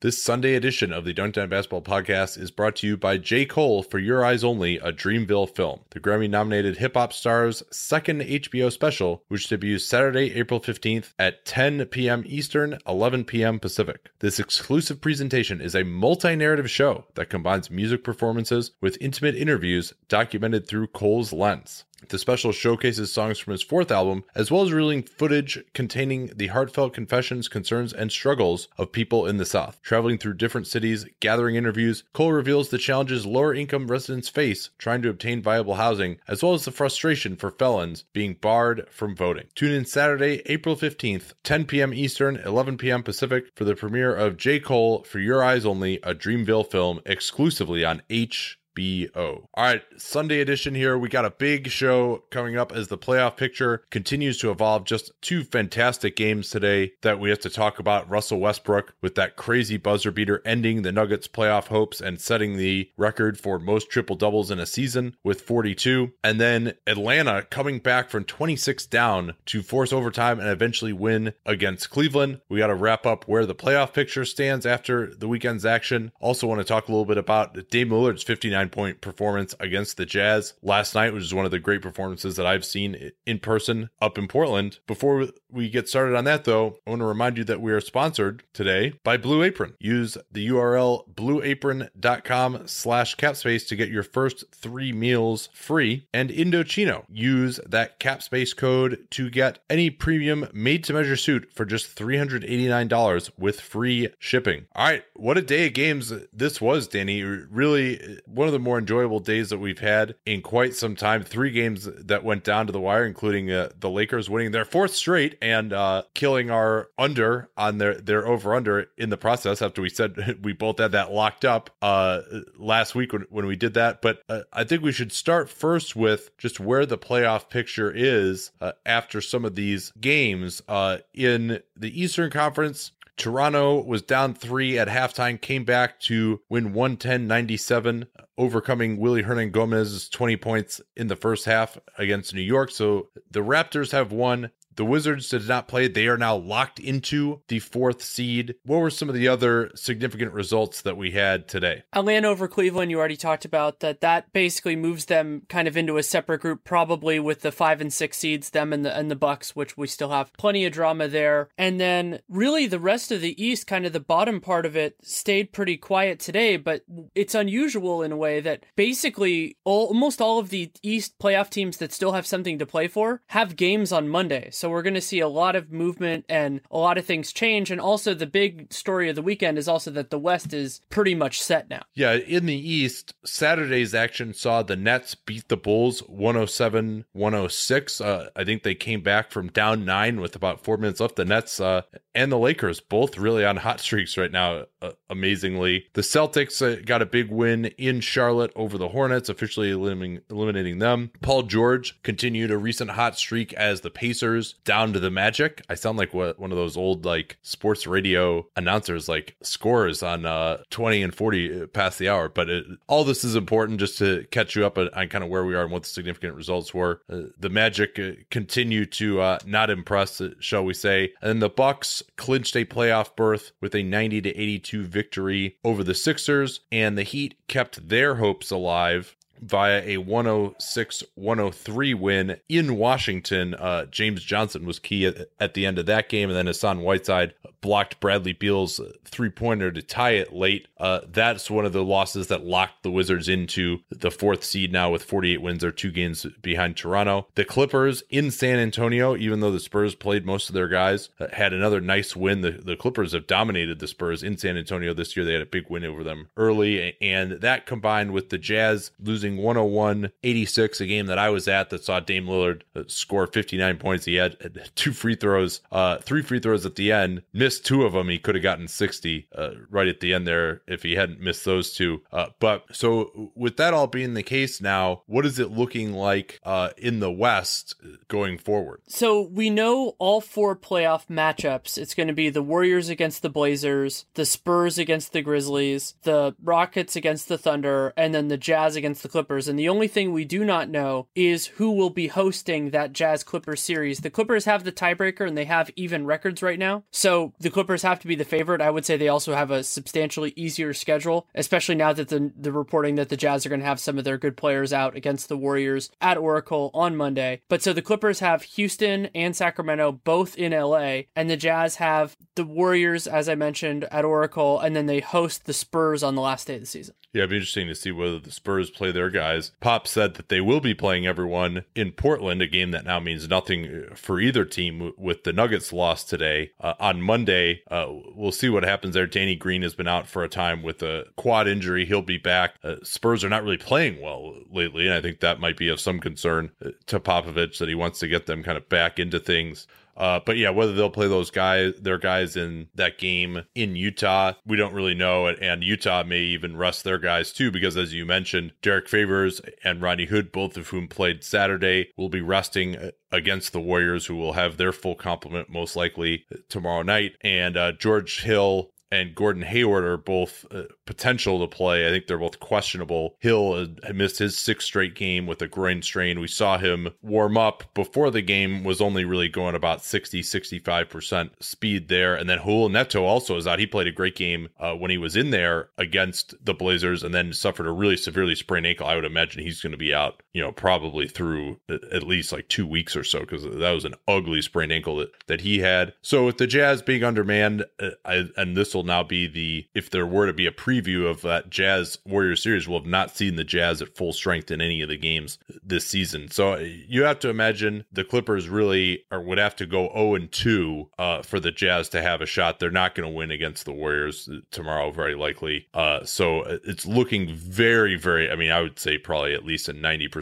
This Sunday edition of the Dunc'd On Basketball Podcast is brought to you by J. Cole for Your Eyes Only, a Dreamville film, the Grammy nominated hip hop star's second HBO special, which debuts Saturday, April 15th at 10 p.m. Eastern, 11 p.m. Pacific. This exclusive presentation is a multi narrative show that combines music performances with intimate interviews documented through Cole's lens. The special showcases songs from his fourth album, as well as revealing footage containing the heartfelt confessions, concerns, and struggles of people in the South. Traveling through different cities, gathering interviews, Cole reveals the challenges lower income residents face trying to obtain viable housing, as well as the frustration for felons being barred from voting. Tune in Saturday, April 15th, 10 p.m. Eastern, 11 p.m. Pacific, for the premiere of J. Cole for Your Eyes Only, a Dreamville film exclusively on H. BO. All right, Sunday edition here. We got a big show coming up as the playoff picture continues to evolve. Just two fantastic games today that we have to talk about. Russell Westbrook with that crazy buzzer beater ending the Nuggets playoff hopes and setting the record for most triple doubles in a season with 42. And then Atlanta coming back from 26 down to force overtime and eventually win against Cleveland. We got to wrap up where the playoff picture stands after the weekend's action. Also want to talk a little bit about Dame Lillard's 59 point performance against the Jazz last night, which is one of the great performances that I've seen in person up in Portland. Before we get started on that, though, I want to remind you that we are sponsored today by Blue Apron. Use the URL blueapron.com slash capspace to get your first three meals free. And Indochino, use that capspace code to get any premium made to measure suit for just $389 with free shipping. All right, what a day of games this was, Danny. Really, uh, one of the more enjoyable days that we've had in quite some time. Three games that went down to the wire, including uh, the Lakers winning their fourth straight and uh, killing our under on their their over under in the process. After we said we both had that locked up uh, last week when, when we did that, but uh, I think we should start first with just where the playoff picture is uh, after some of these games uh, in the Eastern Conference. Toronto was down three at halftime, came back to win 110 97, overcoming Willy Hernangomez's 20 points in the first half against New York. So the Raptors have won. The Wizards did not play. They are now locked into the fourth seed. What were some of the other significant results that we had today? Atlanta over Cleveland, you already talked about that. That basically moves them kind of into a separate group, probably with the five and six seeds, them and the and the Bucks, which we still have plenty of drama there. And then really the rest of the East, kind of the bottom part of it, stayed pretty quiet today. But it's unusual in a way that basically all, almost all of the East playoff teams that still have something to play for have games on Monday. So we're going to see a lot of movement and a lot of things change. And also, the big story of the weekend is also that the West is pretty much set now. Yeah, in the East, Saturday's action saw the Nets beat the Bulls 107 106. Uh, I think they came back from down nine with about four minutes left. The Nets uh, and the Lakers both really on hot streaks right now, uh, amazingly. The Celtics uh, got a big win in Charlotte over the Hornets, officially eliminating, eliminating them. Paul George continued a recent hot streak as the Pacers down to the Magic. I sound like what one of those old like sports radio announcers, like scores on uh 20 and 40 past the hour. But it, all this is important just to catch you up on, on, kind of where we are and what the significant results were. Uh, the Magic uh, continue to uh, not impress, uh, shall we say, and the Bucks clinched a playoff berth with a 90 to 82 victory over the Sixers, and the Heat kept their hopes alive via a 106 103 win in Washington. Uh, James Johnson was key at, at, the end of that game, and then Hassan Whiteside blocked Bradley Beal's three pointer to tie it late. Uh, that's one of the losses that locked the Wizards into the fourth seed now with 48 wins. They're two games behind Toronto. The Clippers in San Antonio, even though the Spurs played most of their guys, uh, had another nice win. The, the Clippers have dominated the Spurs in San Antonio this year. They had a big win over them early, and that combined with the Jazz losing 101 86, a game that I was at that saw Dame Lillard uh, score 59 points. He had two free throws, uh, three free throws at the end, missed two of them. He could have gotten 60 uh, right at the end there if he hadn't missed those two. Uh, but so, with that all being the case now, what is it looking like uh, in the West going forward? So, we know all four playoff matchups. It's going to be the Warriors against the Blazers, the Spurs against the Grizzlies, the Rockets against the Thunder, and then the Jazz against the Clippers. And the only thing we do not know is who will be hosting that Jazz Clippers series. The Clippers have the tiebreaker and they have even records right now. So the Clippers have to be the favorite. I would say they also have a substantially easier schedule, especially now that the, the reporting that the Jazz are going to have some of their good players out against the Warriors at Oracle on Monday. But so the Clippers have Houston and Sacramento both in LA, and the Jazz have the Warriors, as I mentioned, at Oracle, and then they host the Spurs on the last day of the season. Yeah, it'd be interesting to see whether the Spurs play their guys. Pop said that they will be playing everyone in Portland, a game that now means nothing for either team with the Nuggets loss today. Uh, on Monday, uh, we'll see what happens there. Danny Green has been out for a time with a quad injury. He'll be back. Uh, Spurs are not really playing well lately, and I think that might be of some concern uh, to Popovich that he wants to get them kind of back into things. Uh, but yeah, whether they'll play those guys, their guys in that game in Utah, we don't really know. And Utah may even rest their guys too, because as you mentioned, Derrick Favors and Rodney Hood, both of whom played Saturday, will be resting uh, against the Warriors, who will have their full complement most likely tomorrow night. And uh, George Hill and Gordon Hayward are both uh, potential to play. I think they're both questionable. Hill missed his sixth straight game with a groin strain. We saw him warm up before the game, was only really going about 60, 65% speed there. And then Raul Neto also is out. He played a great game uh, when he was in there against the Blazers and then suffered a really severely sprained ankle. I would imagine he's going to be out, you know, probably through at least like two weeks or so because that was an ugly sprained ankle that, that he had. So with the Jazz being undermanned, uh, I, and this will now be the if there were to be a preview of that Jazz Warriors series, we'll have not seen the Jazz at full strength in any of the games this season. So uh, you have to imagine the Clippers really would have to go 0 and 2 uh, for the Jazz to have a shot. They're not going to win against the Warriors tomorrow, very likely. Uh, so uh, it's looking very, very. I mean, I would say probably at least a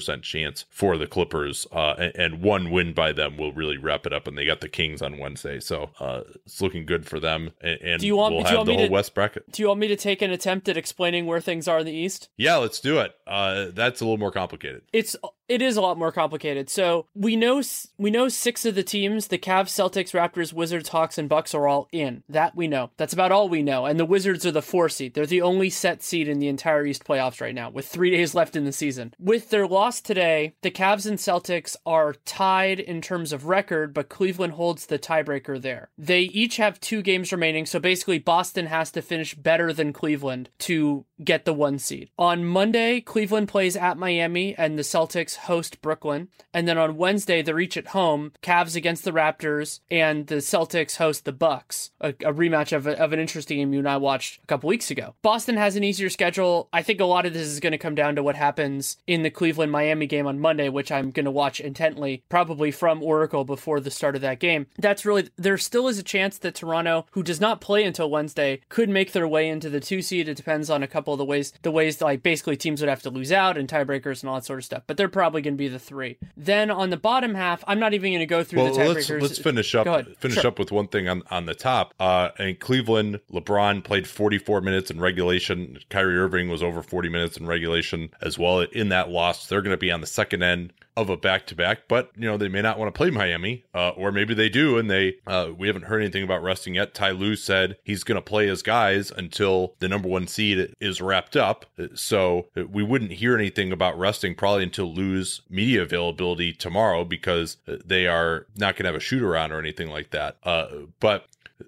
90% chance for the Clippers, uh, and, and, one win by them will really wrap it up. And they got the Kings on Wednesday, so uh, it's looking good for them. And, and do you want? We'll do you want the me whole to, West bracket. Do you want me to take an attempt at explaining where things are in the East? Yeah, let's do it. Uh, that's a little more complicated. It's it is a lot more complicated. So we know we know six of the teams: the Cavs, Celtics, Raptors, Wizards, Hawks, and Bucks are all in. That we know. That's about all we know. And the Wizards are the four seed. They're the only set seed in the entire East playoffs right now, with three days left in the season. With their loss today, the Cavs and Celtics are tied in terms of record, but Cleveland holds the tiebreaker there. They each have two games remaining, so basically Boston has to finish better than Cleveland to get the one seed. On Monday, Cleveland plays at Miami, and the Celtics host Brooklyn. And then on Wednesday, they're each at home. Cavs against the Raptors, and the Celtics host the Bucks. A, a rematch of, a, of an interesting game you and I watched a couple weeks ago. Boston has an easier schedule. I think a lot of this is going to come down to what happens in the Cleveland Miami game on Monday, which I'm going to watch intently, probably from Oracle before the start of that game. That's really there still is a chance that Toronto, who does not play until Wednesday, could make their way into the two seed. It depends on a couple of the ways the ways like basically teams would have to lose out and tiebreakers and all that sort of stuff. But they're probably going to be the three. Then on the bottom half, I'm not even going to go through well, the tiebreakers. Let's, let's finish up. Finish sure. up with one thing on on the top. Uh, in Cleveland, LeBron played 44 minutes in regulation. Kyrie Irving was over 40 minutes in regulation as well. In that loss, they're going to be on the second end of a back to back, but you know they may not want to play Miami, uh, or maybe they do, and they uh, we haven't heard anything about resting yet. Ty Lue said he's going to play his guys until the number one seed is wrapped up, so we wouldn't hear anything about resting probably until Lue's media availability tomorrow because they are not going to have a shoot around or anything like that. Uh, but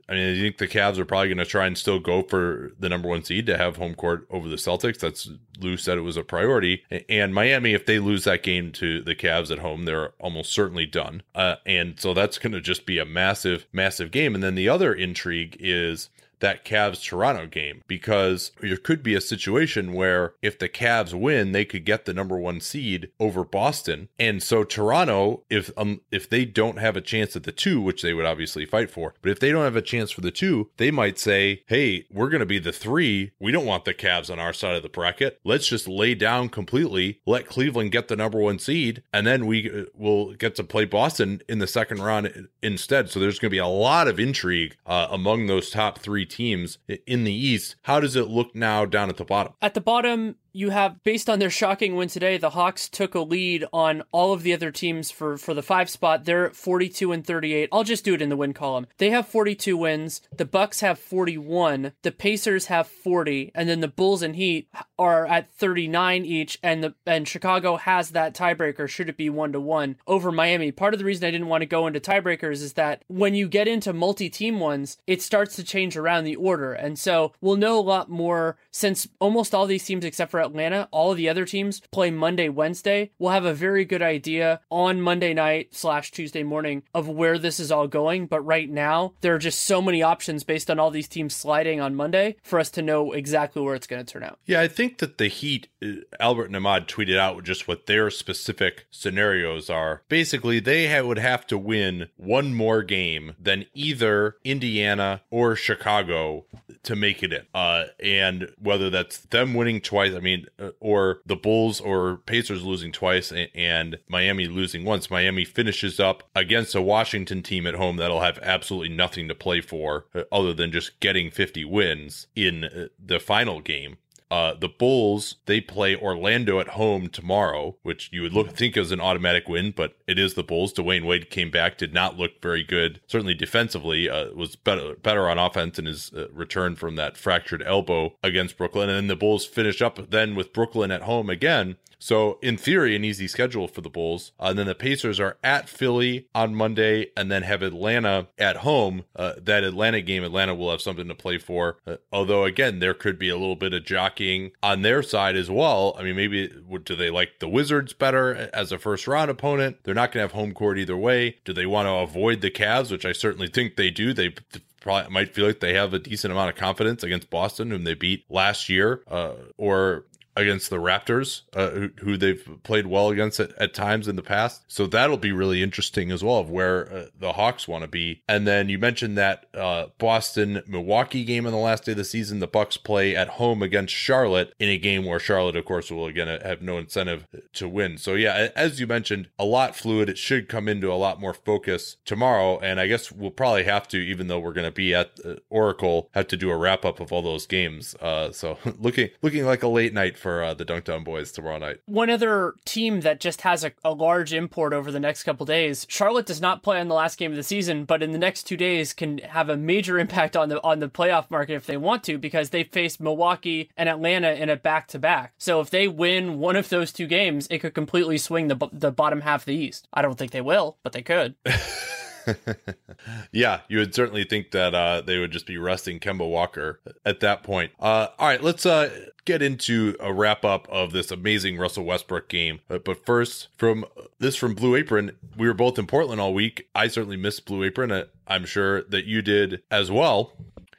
I mean, I think the Cavs are probably going to try and still go for the number one seed to have home court over the Celtics. That's Lue said it was a priority. And Miami, if they lose that game to the Cavs at home, they're almost certainly done. Uh, and so that's going to just be a massive, massive game. And then the other intrigue is that Cavs Toronto game because there could be a situation where if the Cavs win, they could get the number one seed over Boston. And so Toronto, if um, if they don't have a chance at the two, which they would obviously fight for, but if they don't have a chance for the two, they might say, "Hey, we're going to be the three. We don't want the Cavs on our side of the bracket. Let's just lay down completely. Let Cleveland get the number one seed, and then we uh, will get to play Boston in the second round instead." So there's going to be a lot of intrigue uh, among those top three teams in the East. How does it look now down at the bottom? At the bottom, you have based on their shocking win today, the Hawks took a lead on all of the other teams for for the 5 spot. They're at 42 and 38. I'll just do it in the win column. They have 42 wins, the Bucks have 41, the Pacers have 40, and then the Bulls and Heat are at 39 each and the and Chicago has that tiebreaker should it be 1 to 1 over Miami. Part of the reason I didn't want to go into tiebreakers is that when you get into multi-team ones, it starts to change around the order. And so we'll know a lot more since almost all these teams except for Atlanta, all of the other teams play Monday, Wednesday. We'll have a very good idea on Monday night slash Tuesday morning of where this is all going. But right now, there are just so many options based on all these teams sliding on Monday for us to know exactly where it's going to turn out. Yeah, I think that the Heat, uh, Albert Nahmad tweeted out just what their specific scenarios are. Basically, they would have to win one more game than either Indiana or Chicago to make it in. Uh, and whether that's them winning twice, I mean, uh, or the Bulls or Pacers losing twice and, and Miami losing once. Miami finishes up against a Washington team at home that'll have absolutely nothing to play for uh, other than just getting 50 wins in uh, the final game. Uh, the Bulls they play Orlando at home tomorrow, which you would look think is an automatic win, but it is the Bulls. Dwyane Wade came back, did not look very good. Certainly defensively, uh, was better better on offense in his uh, return from that fractured elbow against Brooklyn. And then the Bulls finish up then with Brooklyn at home again. So, in theory, an easy schedule for the Bulls. Uh, and then the Pacers are at Philly on Monday and then have Atlanta at home. Uh, that Atlanta game, Atlanta will have something to play for. Uh, although, again, there could be a little bit of jockeying on their side as well. I mean, maybe do they like the Wizards better as a first round opponent? They're not going to have home court either way. Do they want to avoid the Cavs, which I certainly think they do? They probably might feel like they have a decent amount of confidence against Boston, whom they beat last year, uh, or against the Raptors, uh, who, who, they've played well against at, at, times in the past. So that'll be really interesting as well of where uh, the Hawks want to be. And then you mentioned that uh, Boston Milwaukee game on the last day of the season. The Bucks play at home against Charlotte in a game where Charlotte, of course, will again have no incentive to win. So yeah, as you mentioned, a lot fluid. It should come into a lot more focus tomorrow. And I guess we'll probably have to, even though we're going to be at uh, Oracle, have to do a wrap up of all those games. Uh, so looking looking like a late night for for uh, the Dunc'd On Boys tomorrow night. One other team that just has a, a large import over the next couple days. Charlotte does not play on the last game of the season, but in the next two days can have a major impact on the on the playoff market if they want to, because they face Milwaukee and Atlanta in a back to back. So if they win one of those two games, it could completely swing the the bottom half of the East. I don't think they will, but they could. yeah, you would certainly think that uh, they would just be resting Kemba Walker at that point. Uh, all right, let's uh, get into a wrap up of this amazing Russell Westbrook game. But, but first, from this from Blue Apron, we were both in Portland all week. I certainly missed Blue Apron. I'm sure that you did as well.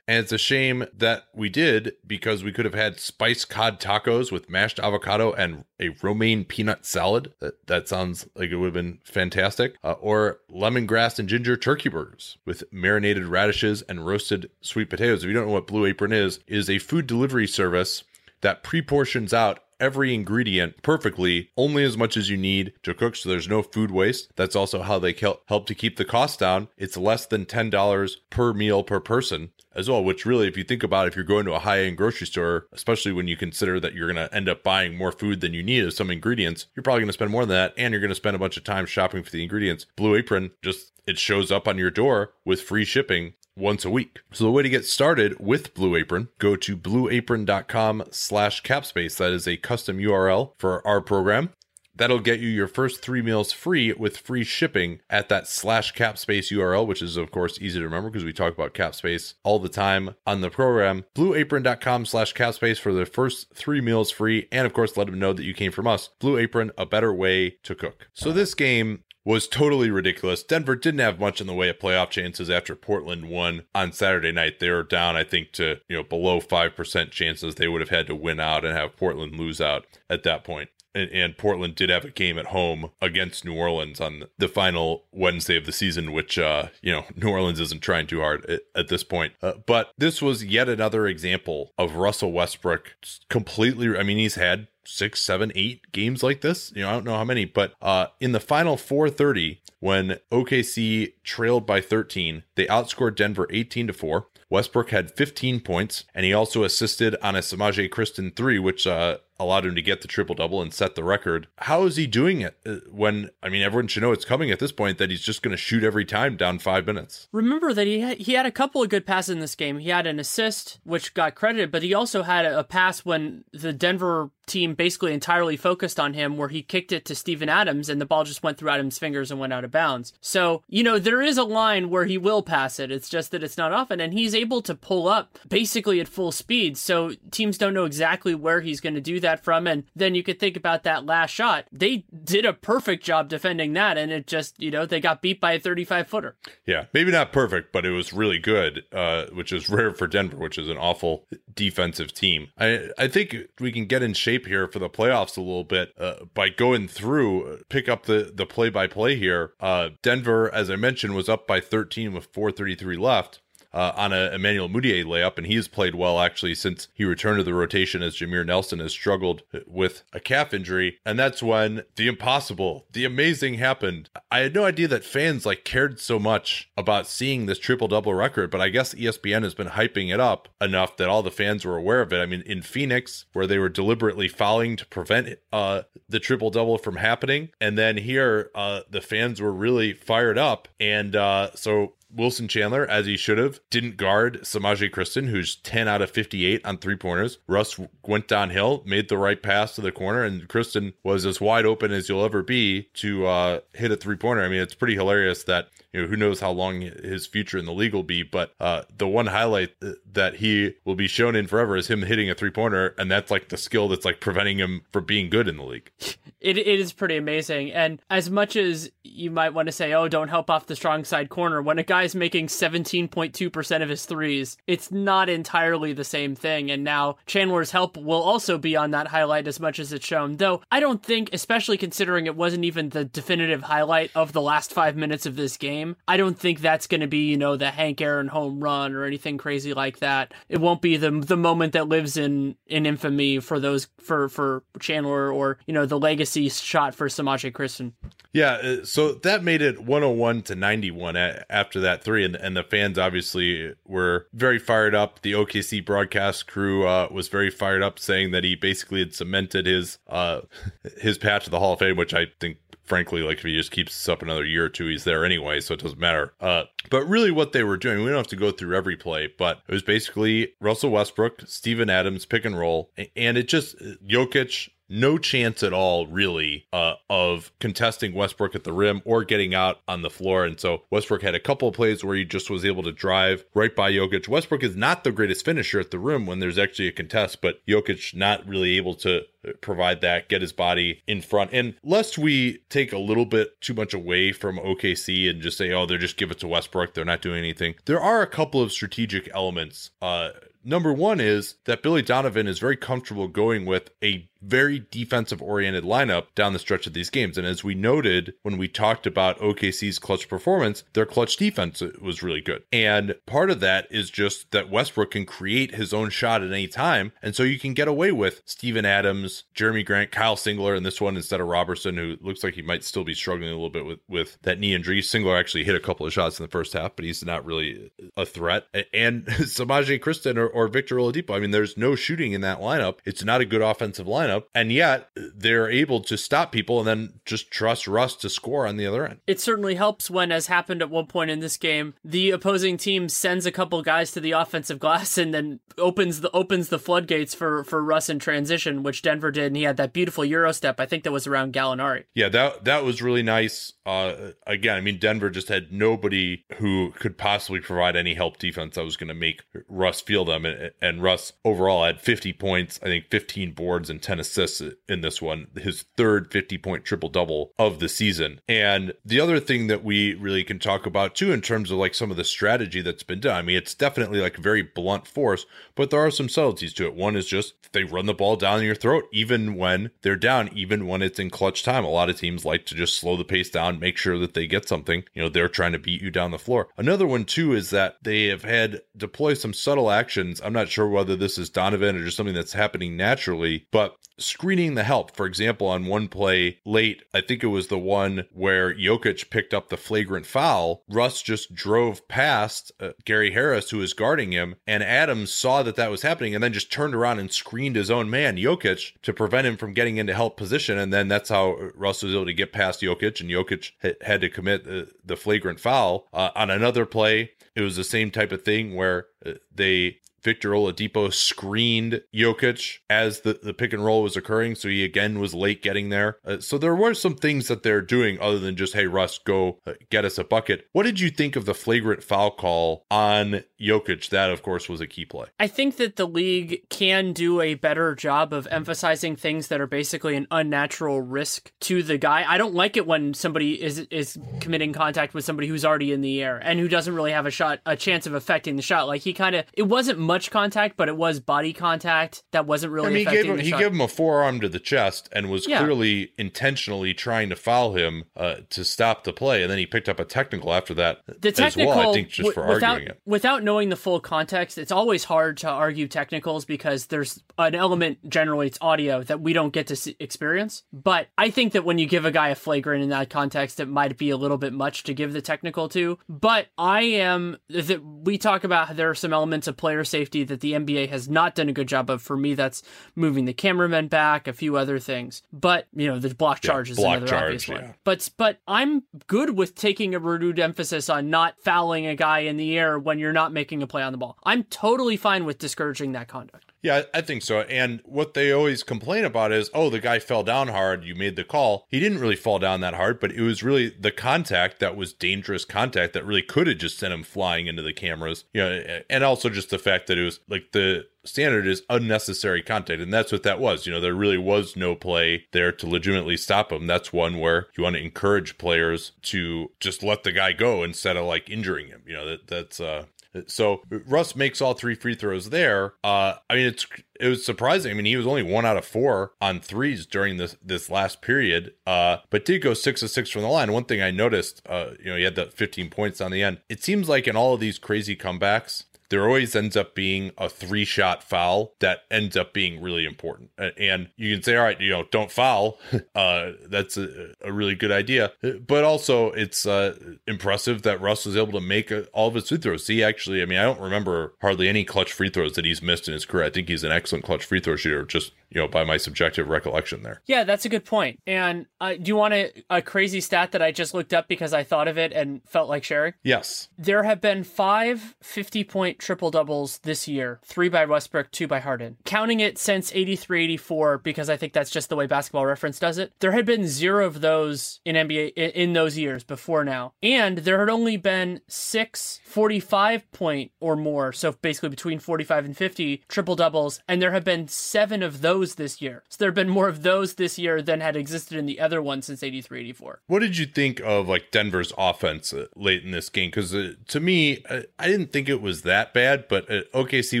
And it's a shame that we did because we could have had spiced cod tacos with mashed avocado and a romaine peanut salad. That, that sounds like it would have been fantastic. Uh, or lemongrass and ginger turkey burgers with marinated radishes and roasted sweet potatoes. If you don't know what Blue Apron is, is a food delivery service that pre-portions out every ingredient perfectly, only as much as you need to cook so there's no food waste. That's also how they help to keep the cost down. It's less than $10 per meal per person as well, which really, if you think about it, if you're going to a high end grocery store, especially when you consider that you're going to end up buying more food than you need of some ingredients, you're probably going to spend more than that and you're going to spend a bunch of time shopping for the ingredients. Blue Apron just it shows up on your door with free shipping once a week. So the way to get started with Blue Apron, go to blueapron.com slash capspace. That is a custom URL for our program. That'll get you your first three meals free with free shipping at that slash capspace URL, which is of course easy to remember because we talk about capspace all the time on the program. Blueapron.com slash capspace for the first three meals free. And of course, let them know that you came from us. Blue Apron, a better way to cook. So this game was totally ridiculous. Denver didn't have much in the way of playoff chances after Portland won on Saturday night. They were down, I think, to you know below five percent chances they would have had to win out and have Portland lose out at that point. And, and, Portland did have a game at home against New Orleans on the final Wednesday of the season, which uh, you know New Orleans isn't trying too hard at, at this point. Uh, but this was yet another example of Russell Westbrook completely. I mean, he's had six, seven, eight games like this. You know, I don't know how many, but uh, in the final 430, when OKC trailed by 13, they outscored Denver 18 to 4. Westbrook had 15 points, and he also assisted on a Semaj Christon three, which uh, allowed him to get the triple double and set the record. How is he doing it uh, when, I mean, everyone should know it's coming at this point that he's just going to shoot every time down five minutes? Remember that he had, he had a couple of good passes in this game. He had an assist, which got credited, but he also had a pass when the Denver team basically entirely focused on him where he kicked it to Steven Adams and the ball just went through Adams' fingers and went out of bounds. So, you know, there is a line where he will pass it. It's just that it's not often. And he's able to pull up basically at full speed. So teams don't know exactly where he's going to do that from. And then you could think about that last shot. They did a perfect job defending that. And it just, you know, they got beat by a 35 footer. Yeah. Maybe not perfect, but it was really good, uh, which is rare for Denver, which is an awful defensive team. I, I think we can get in shape here for the playoffs a little bit uh, by going through, pick up the, the play by play here. Uh, Denver, as I mentioned, was up by 13 with 433 left uh, on a Emmanuel Mudiay layup, and he has played well actually since he returned to the rotation as Jameer Nelson has struggled with a calf injury. And that's when the impossible, the amazing happened. I had no idea that fans like cared so much about seeing this triple double record, but I guess ESPN has been hyping it up enough that all the fans were aware of it. I mean, in Phoenix, where they were deliberately fouling to prevent uh, the triple double from happening, and then here, uh, the fans were really fired up, and uh, so Wilson Chandler, as he should have, didn't guard Semaj Christon, who's 10 out of 58 on three pointers. Russ went downhill, made the right pass to the corner, and Christon was as wide open as you'll ever be to uh, hit a three pointer. I mean, it's pretty hilarious that, you know, who knows how long his future in the league will be, but uh, the one highlight that he will be shown in forever is him hitting a three pointer, and that's like the skill that's like preventing him from being good in the league. It, it is pretty amazing. And as much as you might want to say, oh, don't help off the strong side corner, when a guy's making 17.2% of his threes, it's not entirely the same thing. And now Chandler's help will also be on that highlight as much as it's shown. Though I don't think, especially considering it wasn't even the definitive highlight of the last five minutes of this game, I don't think that's going to be, you know, the Hank Aaron home run or anything crazy like that. It won't be the the moment that lives in in infamy for those for for Chandler or, you know, the legacy shot for Semaj Christon. Yeah, uh, that made it 101 to 91 after that three, and, and the fans obviously were very fired up. The OKC broadcast crew uh, was very fired up, saying that he basically had cemented his uh, his path to the Hall of Fame, which I think frankly, like if he just keeps this up another year or two, he's there anyway, so it doesn't matter. Uh, but really, what they were doing, we don't have to go through every play, but it was basically Russell Westbrook, Steven Adams pick and roll, and it just Jokic no chance at all, really, uh, of contesting Westbrook at the rim or getting out on the floor. And so Westbrook had a couple of plays where he just was able to drive right by Jokic. Westbrook is not the greatest finisher at the rim when there's actually a contest, but Jokic not really able to provide that, get his body in front. And lest we take a little bit too much away from OKC and just say, oh, they're just give it to Westbrook, they're not doing anything. There are a couple of strategic elements uh, Number one is that Billy Donovan is very comfortable going with a very defensive oriented lineup down the stretch of these games. And as we noted when we talked about OKC's clutch performance, their clutch defense was really good. And part of that is just that Westbrook can create his own shot at any time. And so you can get away with Steven Adams, Jerami Grant, Kyle Singler in this one instead of Roberson, who looks like he might still be struggling a little bit with, with that knee injury. Singler actually hit a couple of shots in the first half, but he's not really a threat. And Semaj Christon or or Victor Oladipo. I mean, there's no shooting in that lineup. It's not a good offensive lineup, and yet they're able to stop people and then just trust Russ to score on the other end. It certainly helps when, as happened at one point in this game, the opposing team sends a couple guys to the offensive glass and then opens the opens the floodgates for for Russ in transition, which Denver did, and he had that beautiful Euro step. I think that was around Gallinari. Yeah, that that was really nice. Uh, again, I mean, Denver just had nobody who could possibly provide any help defense that was going to make Russ feel them, and, and Russ overall had 50 points, I think 15 boards and 10 assists in this one, his third 50 point triple double of the season. And the other thing that we really can talk about too, in terms of like some of the strategy that's been done. I mean, it's definitely like very blunt force, but there are some subtleties to it. One is just they run the ball down your throat, even when they're down, even when it's in clutch time. A lot of teams like to just slow the pace down, make sure that they get something. You know, they're trying to beat you down the floor. Another one too is that they have had deploy some subtle actions. I'm not sure whether this is Donovan or just something that's happening naturally, but screening the help. For example, on one play late, I think it was the one where Jokic picked up the flagrant foul. Russ just drove past uh, Gary Harris, who was guarding him, and Adams saw that that was happening and then just turned around and screened his own man, Jokic, to prevent him from getting into help position. And then that's how Russ was able to get past Jokic, and Jokic had to commit the, the flagrant foul. Uh, on another play, it was the same type of thing where uh, they Victor Oladipo screened Jokic as the, the pick and roll was occurring. So he again was late getting there. Uh, so there were some things that they're doing other than just, hey, Russ, go uh, get us a bucket. What did you think of the flagrant foul call on Jokic? That, of course, was a key play. I think that the league can do a better job of emphasizing things that are basically an unnatural risk to the guy. I don't like it when somebody is is committing contact with somebody who's already in the air and who doesn't really have a shot, a chance of affecting the shot. Like he kind of, it wasn't much contact, but it was body contact that wasn't really. I mean, he gave him he gave him a forearm to the chest and was yeah. clearly intentionally trying to foul him uh, to stop the play, and then he picked up a technical after that. The technical, well, I think, just for without, arguing it. Without knowing the full context, it's always hard to argue technicals because there's an element generally it's audio that we don't get to see, experience. But I think that when you give a guy a flagrant in that context, it might be a little bit much to give the technical to. But I am that we talk about there are some elements of player safety safety that the NBA has not done a good job of. For me, that's moving the cameramen back, a few other things. But you know, the block charge yeah, is another charge, obvious yeah. one. But but I'm good with taking a renewed emphasis on not fouling a guy in the air when you're not making a play on the ball. I'm totally fine with discouraging that conduct. Yeah, I think so. And what they always complain about is, oh, the guy fell down hard. You made the call. He didn't really fall down that hard, but it was really the contact that was dangerous contact that really could have just sent him flying into the cameras. You know, and also just the fact that it was like the standard is unnecessary contact. And that's what that was. You know, there really was no play there to legitimately stop him. That's one where you want to encourage players to just let the guy go instead of like injuring him. You know, that that's uh so Russ makes all three free throws there. Uh, I mean, it's it was surprising. I mean, he was only one out of four on threes during this this last period, uh, but did go six of six from the line. One thing I noticed, uh, you know, he had the 15 points on the end. It seems like in all of these crazy comebacks, there always ends up being a three shot foul that ends up being really important. And you can say, all right, you know, don't foul. Uh, that's a, a, really good idea. But also, it's uh, impressive that Russ was able to make uh, all of his free throws. He actually, I mean, I don't remember hardly any clutch free throws that he's missed in his career. I think he's an excellent clutch free throw shooter, just you know, by my subjective recollection there. Yeah, that's a good point. And uh, do you want a, a crazy stat that I just looked up because I thought of it and felt like sharing? Yes. There have been five 50 point triple doubles this year three by Westbrook, two by Harden. Counting it since 83 84, because I think that's just the way basketball reference does it, there had been zero of those in NBA in, in those years before now. And there had only been six 45 point or more, so basically between 45 and 50 triple doubles, and there have been seven of those those this year. So there have been more of those this year than had existed in the other one since 83 84. What did you think of like Denver's offense uh, late in this game? Because uh, to me, uh, I didn't think it was that bad, but uh, OKC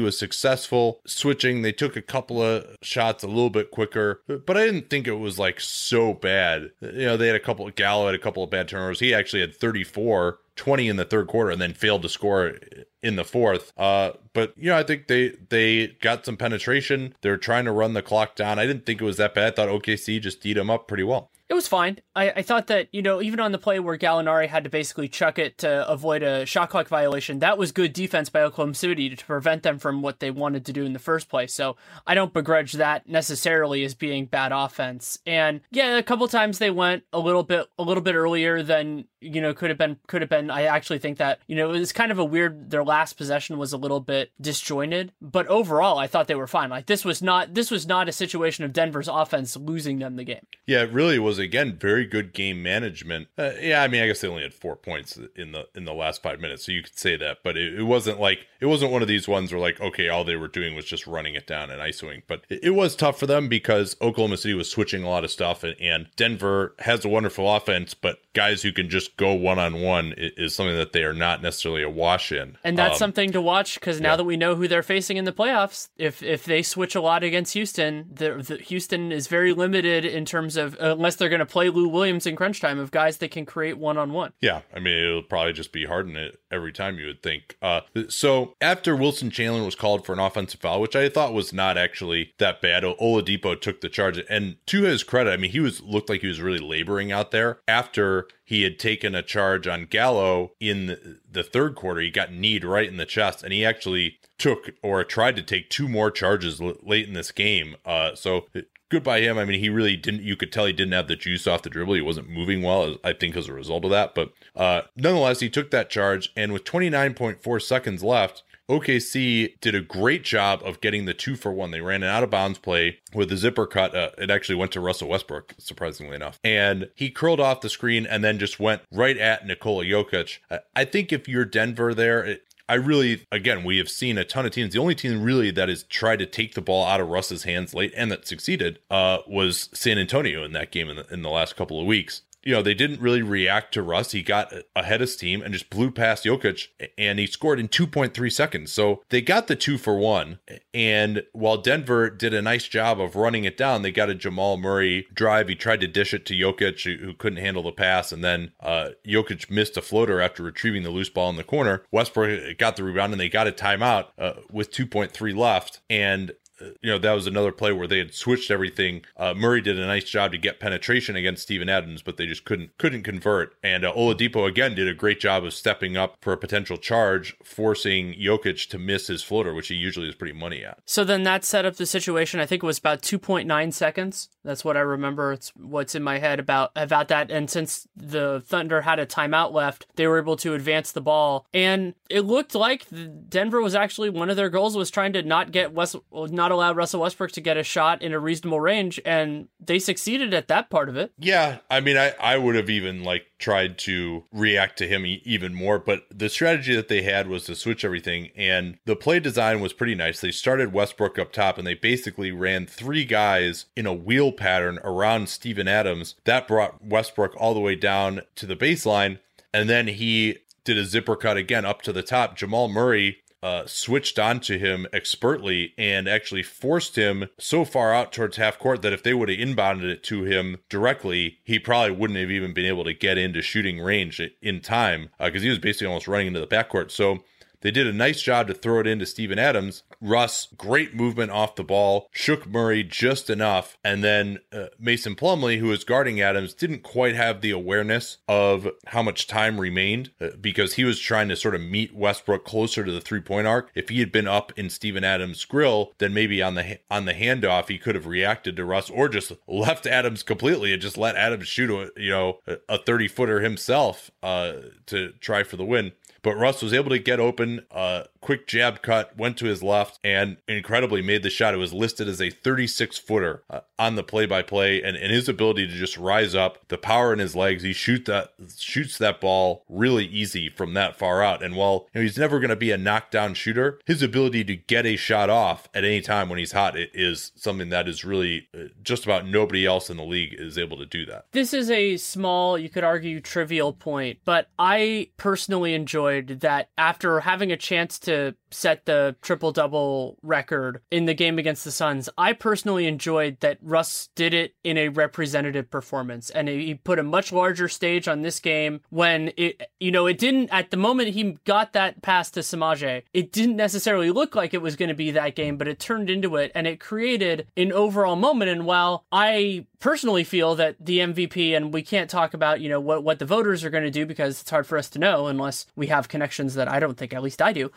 was successful switching. They took a couple of shots a little bit quicker, but I didn't think it was like so bad. You know, they had a couple, of, Gallo had a couple of bad turnovers. He actually had 34 20 in the third quarter and then failed to score in the fourth. Uh, but you know, I think they they got some penetration. They're trying to run the clock down. I didn't think it was that bad. I thought OKC just eat them up pretty well. It was fine. I, I thought that, you know, even on the play where Gallinari had to basically chuck it to avoid a shot clock violation, that was good defense by Oklahoma City to prevent them from what they wanted to do in the first place. So I don't begrudge that necessarily as being bad offense. And yeah, a couple times they went a little bit a little bit earlier than you know could have been could have been i actually think that you know it was kind of a weird their last possession was a little bit disjointed but overall i thought they were fine like this was not this was not a situation of denver's offense losing them the game yeah it really was again very good game management uh, yeah i mean i guess they only had four points in the in the last five minutes so you could say that but it, it wasn't like it wasn't one of these ones where like okay all they were doing was just running it down and isoing but it, it was tough for them because oklahoma city was switching a lot of stuff and, and denver has a wonderful offense but guys who can just go one on one is something that they are not necessarily a wash in. And that's um, something to watch because now yeah. that we know who they're facing in the playoffs, if if they switch a lot against Houston, the, the Houston is very limited in terms of unless they're going to play Lou Williams in crunch time of guys that can create one on one. Yeah, I mean it'll probably just be Harden every time you would think. Uh, so after Wilson Chandler was called for an offensive foul, which I thought was not actually that bad, Oladipo took the charge, and to his credit, I mean he was looked like he was really laboring out there after he had taken a charge on Gallo in the third quarter. He got kneed right in the chest, and he actually took or tried to take two more charges l- late in this game. Uh, so good by him. I mean, he really didn't. You could tell he didn't have the juice off the dribble. He wasn't moving well. I think as a result of that. But uh, nonetheless, he took that charge, and with 29.4 seconds left, OKC did a great job of getting the two for one. They ran an out of bounds play with the zipper cut. Uh, it actually went to Russell Westbrook, surprisingly enough. And he curled off the screen and then just went right at Nikola Jokic. I think if you're Denver there, it, I really, again, we have seen a ton of teams. The only team really that has tried to take the ball out of Russ's hands late and that succeeded uh, was San Antonio in that game in the, in the last couple of weeks you know, they didn't really react to Russ. He got ahead of steam and just blew past Jokic and he scored in 2.3 seconds. So they got the two for one. And while Denver did a nice job of running it down, they got a Jamal Murray drive. He tried to dish it to Jokic, who couldn't handle the pass. And then uh, Jokic missed a floater after retrieving the loose ball in the corner. Westbrook got the rebound and they got a timeout uh, with 2.3 left. And you know that was another play where they had switched everything. Uh, Murray did a nice job to get penetration against Steven Adams, but they just couldn't couldn't convert. And uh, Oladipo again did a great job of stepping up for a potential charge, forcing Jokic to miss his floater, which he usually is pretty money at. So then that set up the situation. I think it was about two point nine seconds. That's what I remember. It's what's in my head about about that. And since the Thunder had a timeout left, they were able to advance the ball, and it looked like Denver was actually one of their goals was trying to not get West not not Russell Westbrook to get a shot in a reasonable range, and they succeeded at that part of it. Yeah, I mean, I I would have even like tried to react to him even more, but the strategy that they had was to switch everything, and the play design was pretty nice. They started Westbrook up top, and they basically ran three guys in a wheel pattern around Steven Adams. That brought Westbrook all the way down to the baseline, and then he did a zipper cut again up to the top. Jamal Murray uh, switched onto him expertly and actually forced him so far out towards half court that if they would have inbounded it to him directly, he probably wouldn't have even been able to get into shooting range in time because uh, he was basically almost running into the backcourt. So they did a nice job to throw it into Steven Adams. Russ, great movement off the ball, shook Murray just enough. And then uh, Mason Plumlee, who was guarding Adams, didn't quite have the awareness of how much time remained uh, because he was trying to sort of meet Westbrook closer to the three point arc. If he had been up in Steven Adams' grill, then maybe on the on the handoff he could have reacted to Russ or just left Adams completely and just let Adams shoot a you know a 30 footer himself uh, to try for the win. But Russ was able to get open, uh, quick jab cut, went to his left, and incredibly made the shot. It was listed as a 36 footer uh, on the play by play, and his ability to just rise up, the power in his legs, he shoot that shoots that ball really easy from that far out. And while you know, he's never going to be a knockdown shooter, his ability to get a shot off at any time when he's hot is something that is really uh, just about nobody else in the league is able to do that. This is a small, you could argue, trivial point, but I personally enjoyed that after having a chance to to set the triple double record in the game against the Suns, I personally enjoyed that Russ did it in a representative performance and he put a much larger stage on this game when it, you know, it didn't, at the moment he got that pass to Semaj, it didn't necessarily look like it was going to be that game, but it turned into it and it created an overall moment. And while I personally feel that the MVP, and we can't talk about, you know, what, what the voters are going to do because it's hard for us to know unless we have connections that I don't think, at least I do,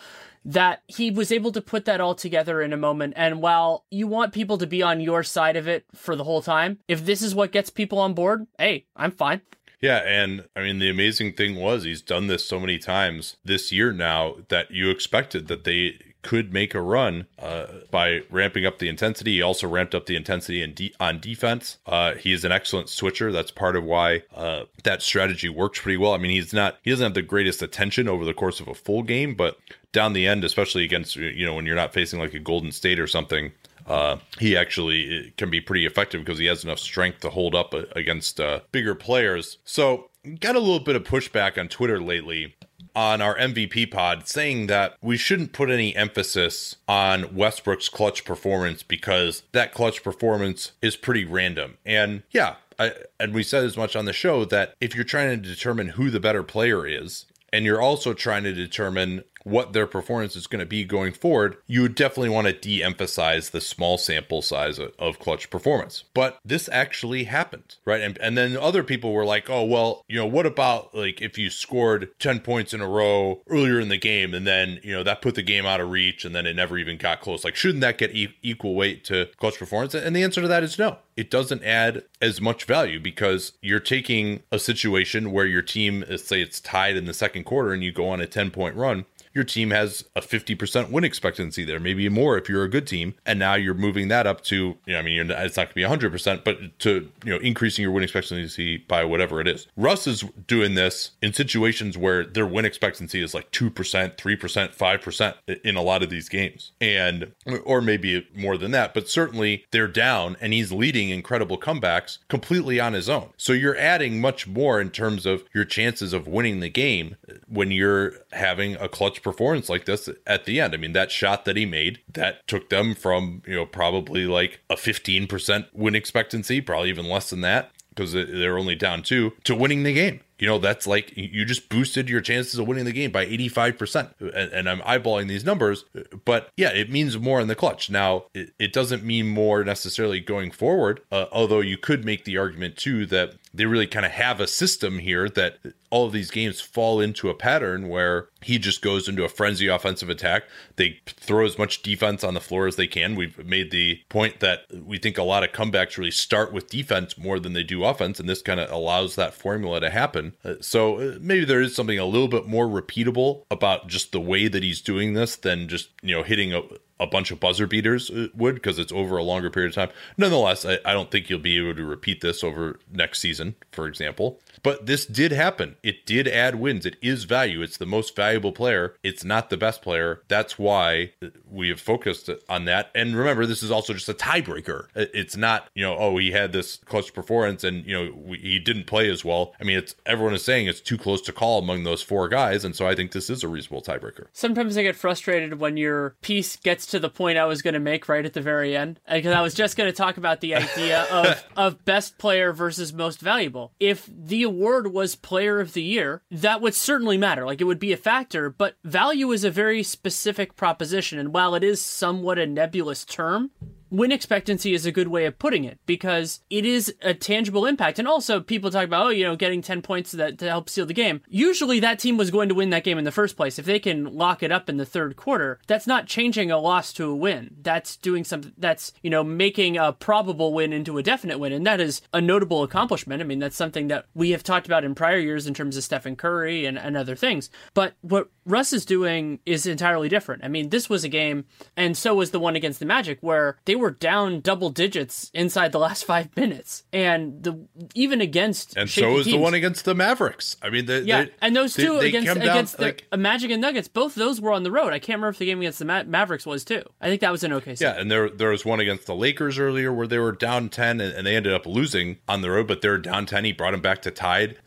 that he was able to put that all together in a moment. And while you want people to be on your side of it for the whole time, if this is what gets people on board, hey, I'm fine. Yeah, and I mean the amazing thing was he's done this so many times this year now that you expected that they could make a run uh, by ramping up the intensity. He also ramped up the intensity de- on defense. Uh, he is an excellent switcher. That's part of why uh, that strategy works pretty well. I mean, he's not he doesn't have the greatest attention over the course of a full game, but down the end, especially against you know when you're not facing like a Golden State or something, uh, he actually can be pretty effective because he has enough strength to hold up uh, against uh, bigger players. So, got a little bit of pushback on Twitter lately on our MVP pod saying that we shouldn't put any emphasis on Westbrook's clutch performance because that clutch performance is pretty random. And yeah, I, and we said as much on the show that if you're trying to determine who the better player is, and you're also trying to determine what their performance is going to be going forward, you would definitely want to de emphasize the small sample size of, clutch performance. But this actually happened, right? And, and then other people were like, oh, well, you know, what about like if you scored 10 points in a row earlier in the game and then, you know, that put the game out of reach and then it never even got close? Like, shouldn't that get e- equal weight to clutch performance? And the answer to that is no. It doesn't add as much value because you're taking a situation where your team, say it's tied in the second quarter and you go on a 10 point run your team has a 50% win expectancy there, maybe more if you're a good team. And now you're moving that up to, you know, I mean, it's not going to be 100%, but to, you know, increasing your win expectancy by whatever it is. Russ is doing this in situations where their win expectancy is like 2%, 3%, 5% in a lot of these games. And, or maybe more than that, but certainly they're down and he's leading incredible comebacks completely on his own. So you're adding much more in terms of your chances of winning the game when you're having a clutch performance like this at the end. I mean, that shot that he made that took them from, you know, probably like a 15% win expectancy, probably even less than that because they're only down two to winning the game. You know that's like you just boosted your chances of winning the game by 85% and, and i'm eyeballing these numbers but yeah it means more in the clutch. Now it, it doesn't mean more necessarily going forward uh, although you could make the argument too that they really kind of have a system here that all of these games fall into a pattern where he just goes into a frenzy offensive attack. They throw as much defense on the floor as they can. We've made the point that we think a lot of comebacks really start with defense more than they do offense, and this kind of allows that formula to happen. Uh, so uh, maybe there is something a little bit more repeatable about just the way that he's doing this than just you know hitting a a bunch of buzzer beaters uh, would because it's over a longer period of time. Nonetheless, I, I, don't think you'll be able to repeat this over next season, for example. But this did happen. It did add wins. It is value. It's the most valuable player. It's not the best player. That's why we have focused on that. And remember, this is also just a tiebreaker. It's not, you know, oh, he had this close performance and, you know, we, he didn't play as well. I mean, it's everyone is saying it's too close to call among those four guys. And so I think this is a reasonable tiebreaker. Sometimes I get frustrated when your piece gets to the point I was going to make right at the very end. Uh, because I was just going to talk about the idea of, of best player versus most valuable. If the award was player of the year, that would certainly matter. Like it would be a factor, but value is a very specific proposition. And while it is somewhat a nebulous term, win expectancy is a good way of putting it because it is a tangible impact. And also, people talk about, oh, you know, getting 10 points that, to help seal the game. Usually, that team was going to win that game in the first place. If they can lock it up in the third quarter, that's not changing a loss to a win. That's doing something that's, you know, making a probable win into a definite win. And that is a notable accomplishment. I mean, that's something that we have talked about in prior years in terms of Stephen Curry and, and other things. But what Russ is doing is entirely different. I mean, this was a game, and so was the one against the Magic, where they were down double digits inside the last five minutes, and the even against and so was teams, the one against the Mavericks. I mean, they, yeah, they, and those two they, against down, against like, the Magic and Nuggets, both those were on the road. I can't remember if the game against the Ma- Mavericks was too. I think that was an okay. Yeah, and there there was one against the Lakers earlier where they were down ten and, and they ended up losing on the road, but they're down ten. He brought them back to tied.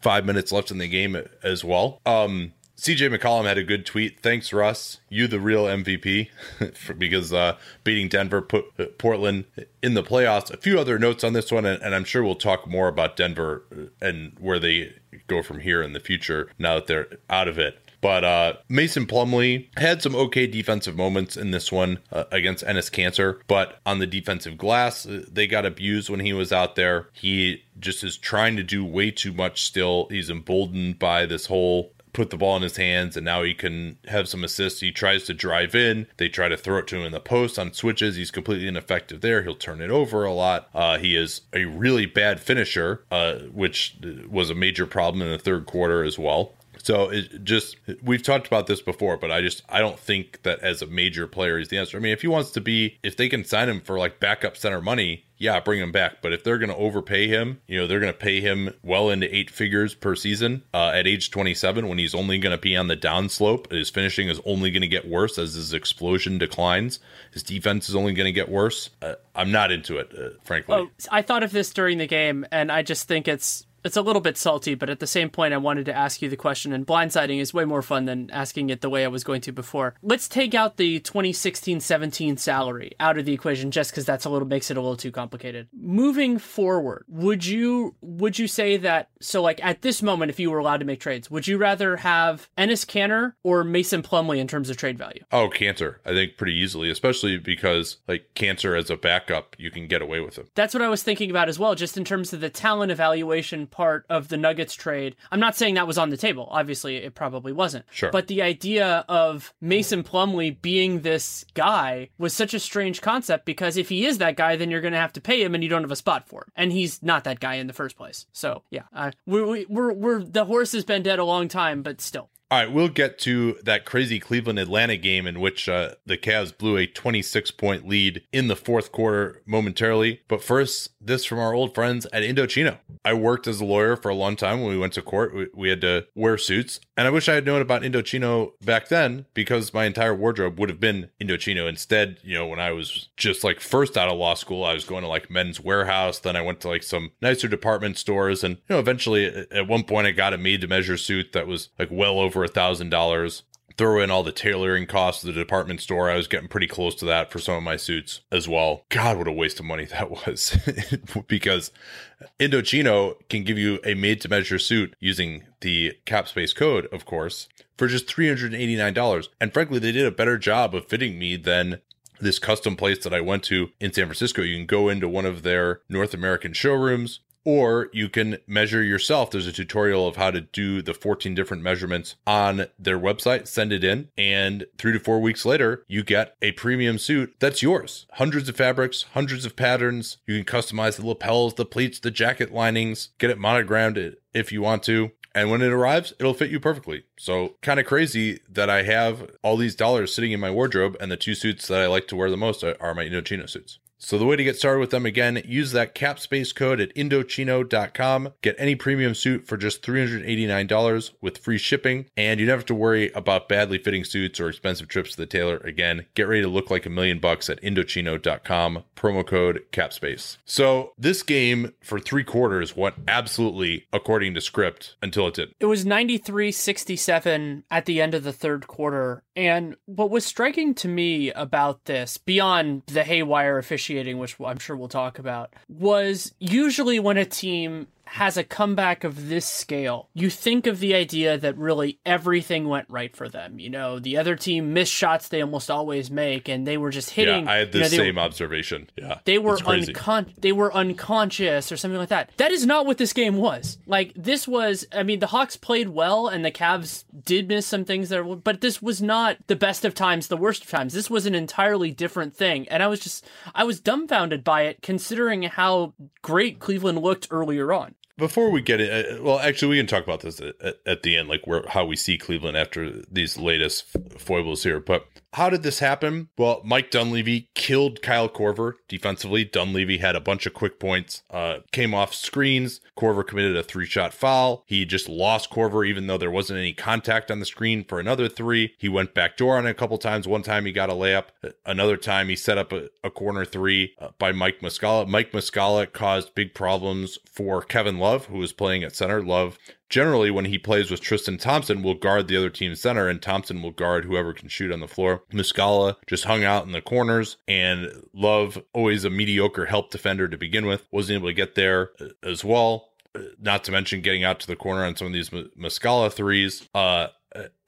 Five minutes left in the game as well. Um, CJ McCollum had a good tweet. Thanks, Russ. You the real MVP because uh, beating Denver put uh, Portland in the playoffs. A few other notes on this one, and, and I'm sure we'll talk more about Denver and where they go from here in the future now that they're out of it. But uh, Mason Plumlee had some okay defensive moments in this one uh, against Enes Kanter, But on the defensive glass, uh, they got abused when he was out there. He just is trying to do way too much still. He's emboldened by this whole put the ball in his hands and now he can have some assists. He tries to drive in. They try to throw it to him in the post on switches. He's completely ineffective there. He'll turn it over a lot. Uh, he is a really bad finisher, uh, which was a major problem in the third quarter as well. So it just we've talked about this before, but I just I don't think that as a major player is the answer. I mean, if he wants to be, if they can sign him for like backup center money, yeah, bring him back. But if they're going to overpay him, you know, they're going to pay him well into eight figures per season uh, at age 27 when he's only going to be on the downslope. His finishing is only going to get worse as his explosion declines. His defense is only going to get worse. Uh, I'm not into it, uh, frankly. Oh, I thought of this during the game, and I just think it's it's a little bit salty, but at the same point, I wanted to ask you the question, and blindsiding is way more fun than asking it the way I was going to before. Let's take out the 2016-17 salary out of the equation, just because that's a little makes it a little too complicated. Moving forward, would you would you say that so like at this moment, if you were allowed to make trades, would you rather have Enes Kanter or Mason Plumlee in terms of trade value? Oh, Kanter, I think pretty easily, especially because like Kanter as a backup, you can get away with him. That's what I was thinking about as well, just in terms of the talent evaluation part of the Nuggets trade. I'm not saying that was on the table. Obviously, it probably wasn't. Sure. But the idea of Mason Plumlee being this guy was such a strange concept because if he is that guy, then you're going to have to pay him and you don't have a spot for him. And he's not that guy in the first place. So, yeah, uh, we're, we're, we're, the horse has been dead a long time, but still. All right, we'll get to that crazy Cleveland Atlanta game in which uh, the Cavs blew a 26 point lead in the fourth quarter momentarily. But first, this from our old friends at Indochino. I worked as a lawyer for a long time when we went to court. We, we had to wear suits. And I wish I had known about Indochino back then because my entire wardrobe would have been Indochino. Instead, you know, when I was just like first out of law school, I was going to like Men's Wearhouse. Then I went to like some nicer department stores. And, you know, eventually at one point I got a made to measure suit that was like well over a thousand dollars throw in all the tailoring costs of the department store. I was getting pretty close to that for some of my suits as well. God, what a waste of money that was. because Indochino can give you a made to measure suit using the cap space code, of course, for just $389. And frankly, they did a better job of fitting me than this custom place that I went to in San Francisco. You can go into one of their North American showrooms, or you can measure yourself. There's a tutorial of how to do the 14 different measurements on their website, send it in, and three to four weeks later, you get a premium suit that's yours. Hundreds of fabrics, hundreds of patterns. You can customize the lapels, the pleats, the jacket linings, get it monogrammed if you want to. And when it arrives, it'll fit you perfectly. So, kind of crazy that I have all these dollars sitting in my wardrobe, and the two suits that I like to wear the most are my Indochino suits. So the way to get started with them again, use that capspace code at Indochino.com. Get any premium suit for just $389 with free shipping, and you never have to worry about badly fitting suits or expensive trips to the tailor again. Get ready to look like a million bucks at Indochino.com. Promo code capspace. So this game for three quarters went absolutely according to script until it did. It was 93-67 at the end of the third quarter. And what was striking to me about this, beyond the haywire officiating which I'm sure we'll talk about, was usually when a team has a comeback of this scale, you think of the idea that really everything went right for them. You know, the other team missed shots they almost always make, and they were just hitting. Yeah, I had the you know, same were, observation. Yeah, they were uncon- they were unconscious or something like that. That is not what this game was. Like this was. I mean, the Hawks played well, and the Cavs did miss some things there, but this was not the best of times, the worst of times. This was an entirely different thing, and I was just I was dumbfounded by it, considering how great Cleveland looked earlier on before we get it, uh, well, actually, we can talk about this at, at, the end, like where how we see Cleveland after these latest foibles here. But how did this happen? Well, Mike Dunleavy killed Kyle Korver defensively. Dunleavy had a bunch of quick points, uh, came off screens. Korver committed a three shot foul. He just lost Korver, even though there wasn't any contact on the screen for another three. He went back door on it a couple times. One time he got a layup. Another time he set up a, a corner three uh, by Mike Muscala. Mike Muscala caused big problems for Kevin Love, who was playing at center. Love generally when he plays with Tristan Thompson will guard the other team's center and Thompson will guard whoever can shoot on the floor. Muscala just hung out in the corners and Love always a mediocre help defender to begin with wasn't able to get there uh, as well. Uh, not to mention getting out to the corner on some of these Muscala threes. Uh,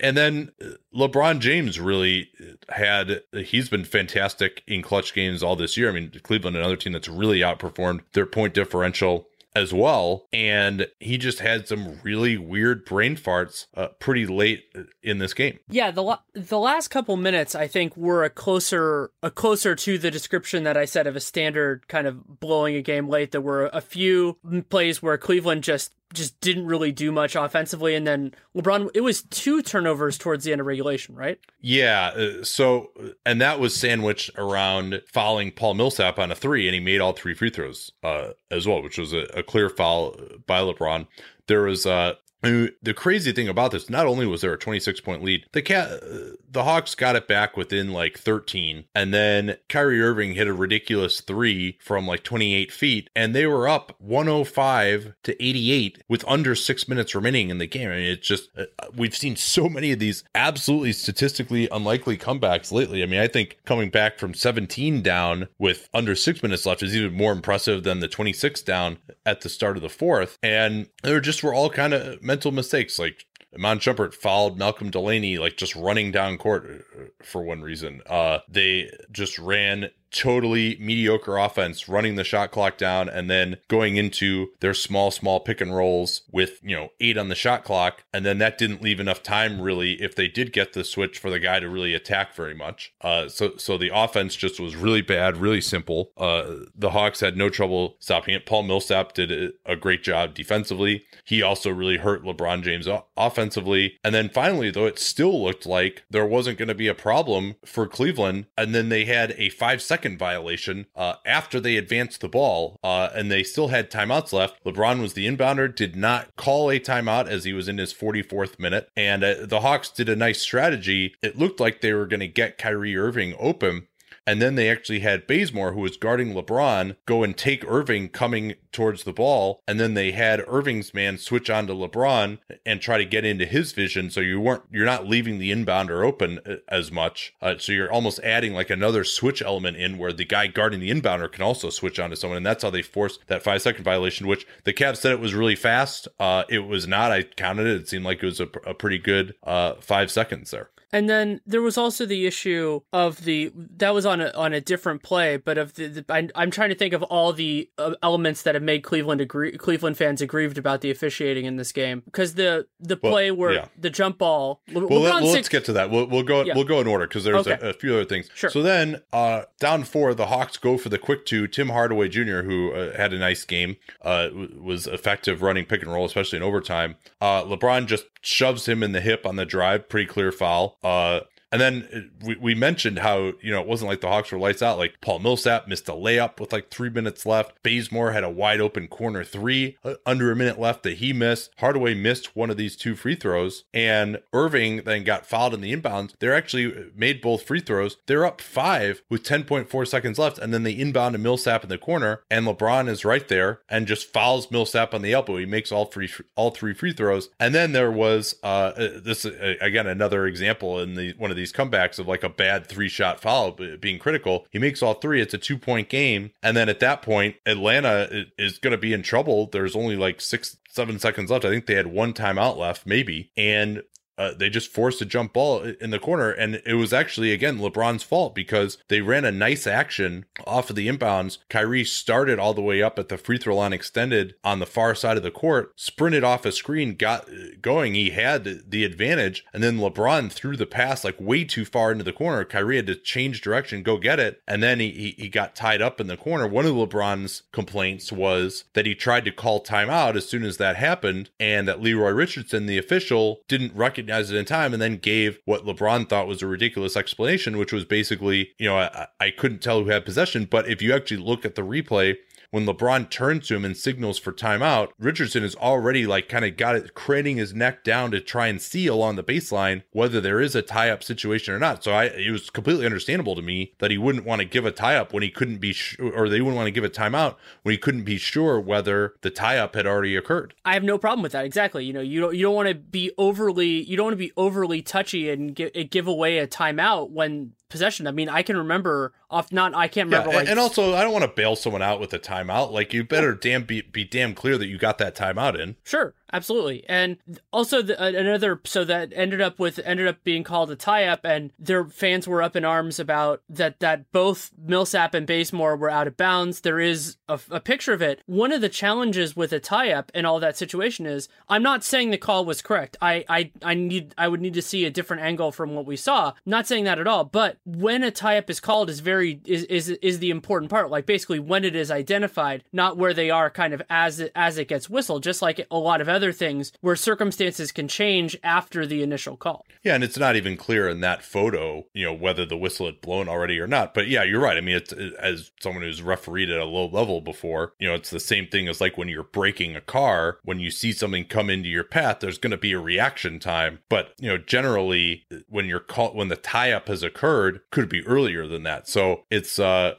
and then LeBron James really had he's been fantastic in clutch games all this year. I mean, Cleveland another team that's really outperformed their point differential as well. And he just had some really weird brain farts uh, pretty late in this game. Yeah, the the last couple minutes I think were a closer a closer to the description that I said of a standard kind of blowing a game late. There were a few plays where Cleveland just just didn't really do much offensively. And then LeBron, it was two turnovers towards the end of regulation, right? Yeah. Uh, so, and that was sandwiched around fouling Paul Millsap on a three, and he made all three free throws uh, as well, which was a, a clear foul by LeBron. There was uh, the crazy thing about this, not only was there a 26 point lead, the cat, the Hawks got it back within like 13, and then Kyrie Irving hit a ridiculous three from like 28 feet, and they were up 105 to 88 with under six minutes remaining in the game. I mean, it's just uh, we've seen so many of these absolutely statistically unlikely comebacks lately. I mean, I think coming back from 17 down with under six minutes left is even more impressive than the 26 down at the start of the fourth, and there just were all kind of mental mistakes. Like Iman Shumpert fouled Malcolm Delaney, like just running down court uh, for one reason. Uh, they just ran totally mediocre offense running the shot clock down and then going into their small small pick and rolls with you know eight on the shot clock. And then that didn't leave enough time really if they did get the switch for the guy to really attack very much. Uh so so the offense just was really bad really simple. Uh the hawks had no trouble stopping it. Paul millsap did a great job defensively. He also really hurt lebron james offensively. And then finally though it still looked like there wasn't going to be a problem for cleveland. And then they had a five second second violation uh, after they advanced the ball, uh, and they still had timeouts left. LeBron was the inbounder, did not call a timeout as he was in his 44th minute, and uh, the Hawks did a nice strategy. It looked like they were going to get Kyrie Irving open and then they actually had Bazemore, who was guarding LeBron, go and take Irving coming towards the ball. And then they had Irving's man switch on to LeBron and try to get into his vision. So you weren't, you're not leaving the inbounder open uh, as much. Uh, so you're almost adding like another switch element in where the guy guarding the inbounder can also switch on to someone. And that's how they forced that five second violation, which the Cavs said it was really fast. Uh, it was not. I counted it. It seemed like it was a, a pretty good uh, five seconds there. And then there was also the issue of the that was on a on a different play, but of the, the I, am trying to think of all the uh, elements that have made Cleveland agree Cleveland fans aggrieved about the officiating in this game because the the play well, where yeah. the jump ball. Le- well, let, us get to that. We'll, we'll go yeah. we'll go in order because there's okay. a, a, few other things. Sure. So then uh, down four, the Hawks go for the quick two. Tim Hardaway Jr., who uh, had a nice game, uh, was effective running pick and roll, especially in overtime. Uh, LeBron just shoves him in the hip on the drive, pretty clear foul. Uh, and then uh, we, we mentioned how, you know, it wasn't like the Hawks were lights out. Like Paul Millsap missed a layup with like three minutes left. Bazemore had a wide open corner three uh, under a minute left that he missed. Hardaway missed one of these two free throws. And Irving then got fouled in the inbounds. They're actually uh, made both free throws. They're up five with 10.4 seconds left. And then they inbound to Millsap in the corner. And LeBron is right there and just fouls Millsap on the elbow. He makes all three all three free throws. And then there was uh this uh, again another example in the one of these these comebacks of like a bad three shot foul being critical. He makes all three. It's a two point game. And then at that point, Atlanta is going to be in trouble. There's only like six, seven seconds left. I think they had one timeout left, maybe. And uh, they just forced a jump ball in the corner. And it was actually, again, LeBron's fault because they ran a nice action off of the inbounds. Kyrie started all the way up at the free throw line extended on the far side of the court, sprinted off a screen, got going. He had the advantage. And then LeBron threw the pass like way too far into the corner. Kyrie had to change direction, go get it. And then he, he, he got tied up in the corner. One of LeBron's complaints was that he tried to call timeout as soon as that happened and that Leroy Richardson, the official, didn't recognize recognized it in time and then gave what LeBron thought was a ridiculous explanation, which was basically, you know, I, I couldn't tell who had possession. But if you actually look at the replay, when LeBron turns to him and signals for timeout, Richardson is already like kind of got it craning his neck down to try and see along the baseline whether there is a tie up situation or not. So I it was completely understandable to me that he wouldn't want to give a tie up when he couldn't be sh- or they wouldn't want to give a timeout when he couldn't be sure whether the tie up had already occurred. I have no problem with that. Exactly. You know, you don't you don't want to be overly you don't want to be overly touchy and give, give away a timeout when possession. I mean, I can remember off not I can't remember. Yeah, like, and also I don't want to bail someone out with a timeout. Like you better damn be, be damn clear that you got that timeout in. Sure, absolutely. And also the, another so that ended up with ended up being called a tie up, and their fans were up in arms about that that both Millsap and Bazemore were out of bounds. There is a, a picture of it. One of the challenges with a tie up and all that situation is I'm not saying the call was correct. I I I need I would need to see a different angle from what we saw. Not saying that at all, but when a tie up is called is very is, is is the important part. Like basically when it is identified, not where they are kind of as as it gets whistled. Just like a lot of other things where circumstances can change after the initial call. Yeah, and it's not even clear in that photo, you know, whether the whistle had blown already or not. But yeah, you're right. I mean, it's as someone who's refereed at a low level before, you know, it's the same thing as like when you're braking a car. When you see something come into your path, there's going to be a reaction time. But you know, generally, when you're caught when the tie up has occurred, could be earlier than that. So it's uh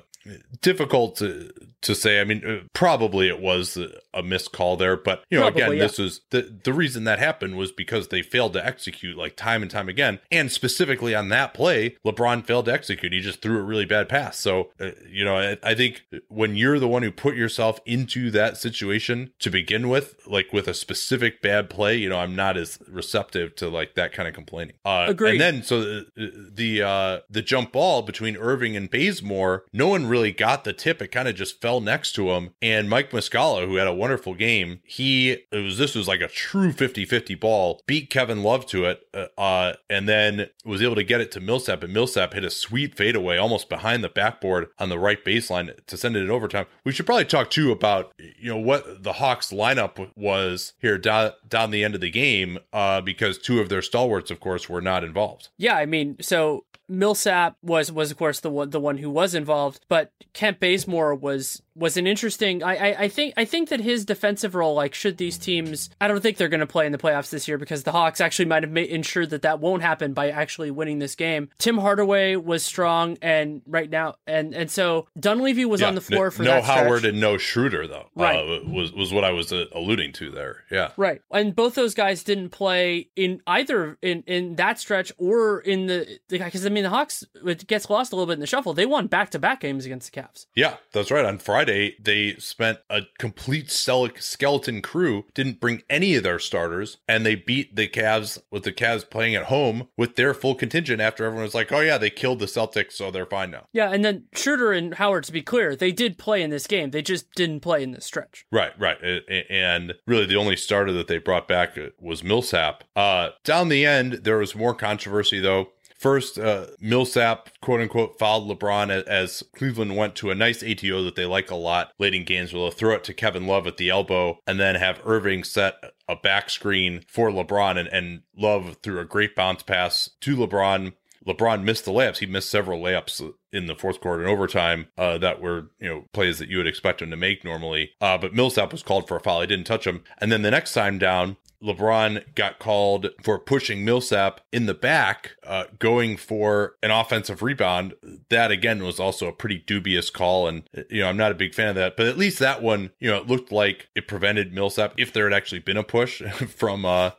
difficult to to say. I mean, uh, probably it was a missed call there, but you know, Probably, again, yeah. this is the the reason that happened was because they failed to execute like time and time again, and specifically on that play, LeBron failed to execute. He just threw a really bad pass. So, uh, you know, I, I think when you're the one who put yourself into that situation to begin with, like with a specific bad play, you know, I'm not as receptive to like that kind of complaining. Uh, Agreed. And then so the the uh, the jump ball between Irving and Bazemore, no one really got the tip. It kind of just fell next to him. And Mike Muscala, who had a wonderful game, he it was this was like a true 50-50 ball, beat Kevin Love to it, uh, uh, and then was able to get it to Millsap. And Millsap hit a sweet fadeaway almost behind the backboard on the right baseline to send it in overtime. We should probably talk too about you know what the Hawks lineup was here down down the end of the game, uh, because two of their stalwarts, of course, were not involved. Yeah, I mean, so Millsap was was of course the one the one who was involved, but Kent Bazemore was was an interesting. I, I I think I think that his defensive role, like, should these teams, I don't think they're going to play in the playoffs this year because the Hawks actually might have made, ensured that that won't happen by actually winning this game. Tim Hardaway was strong, and right now, and and so Dunleavy was Yeah, on the floor no, for no that stretch. Howard and no Schroeder though. Right. uh, was was what I was uh, alluding to there. Yeah, Right. And both those guys didn't play in either in in that stretch or in the because I mean the Hawks it gets lost a little bit in the shuffle. They won back to back games against the Cavs. yeah, that's right. On Friday, they spent a complete skeleton crew, didn't bring any of their starters, and they beat the Cavs with the Cavs playing at home with their full contingent. After everyone was like, "Oh yeah, they killed the Celtics, so they're fine now." Yeah, and then Schroeder and Howard, to be clear, they did play in this game. They just didn't play in this stretch. Right, right. And really, the only starter that they brought back uh, was Millsap. Uh, down the end, there was more controversy, though. First, uh, Millsap, quote unquote, fouled LeBron as Cleveland went to a nice ATO that they like a lot late in games they'll throw it to Kevin Love at the elbow and then have Irving set a back screen for LeBron and, and Love threw a great bounce pass to LeBron. LeBron missed the layups. He missed several layups in the fourth quarter and overtime uh, that were you know plays that you would expect him to make normally. Uh, but Millsap was called for a foul. He didn't touch him. And then the next time down, LeBron got called for pushing Millsap in the back, uh, going for an offensive rebound. That again was also a pretty dubious call, and you know I'm not a big fan of that. But at least that one, you know, it looked like it prevented Millsap if there had actually been a push from uh,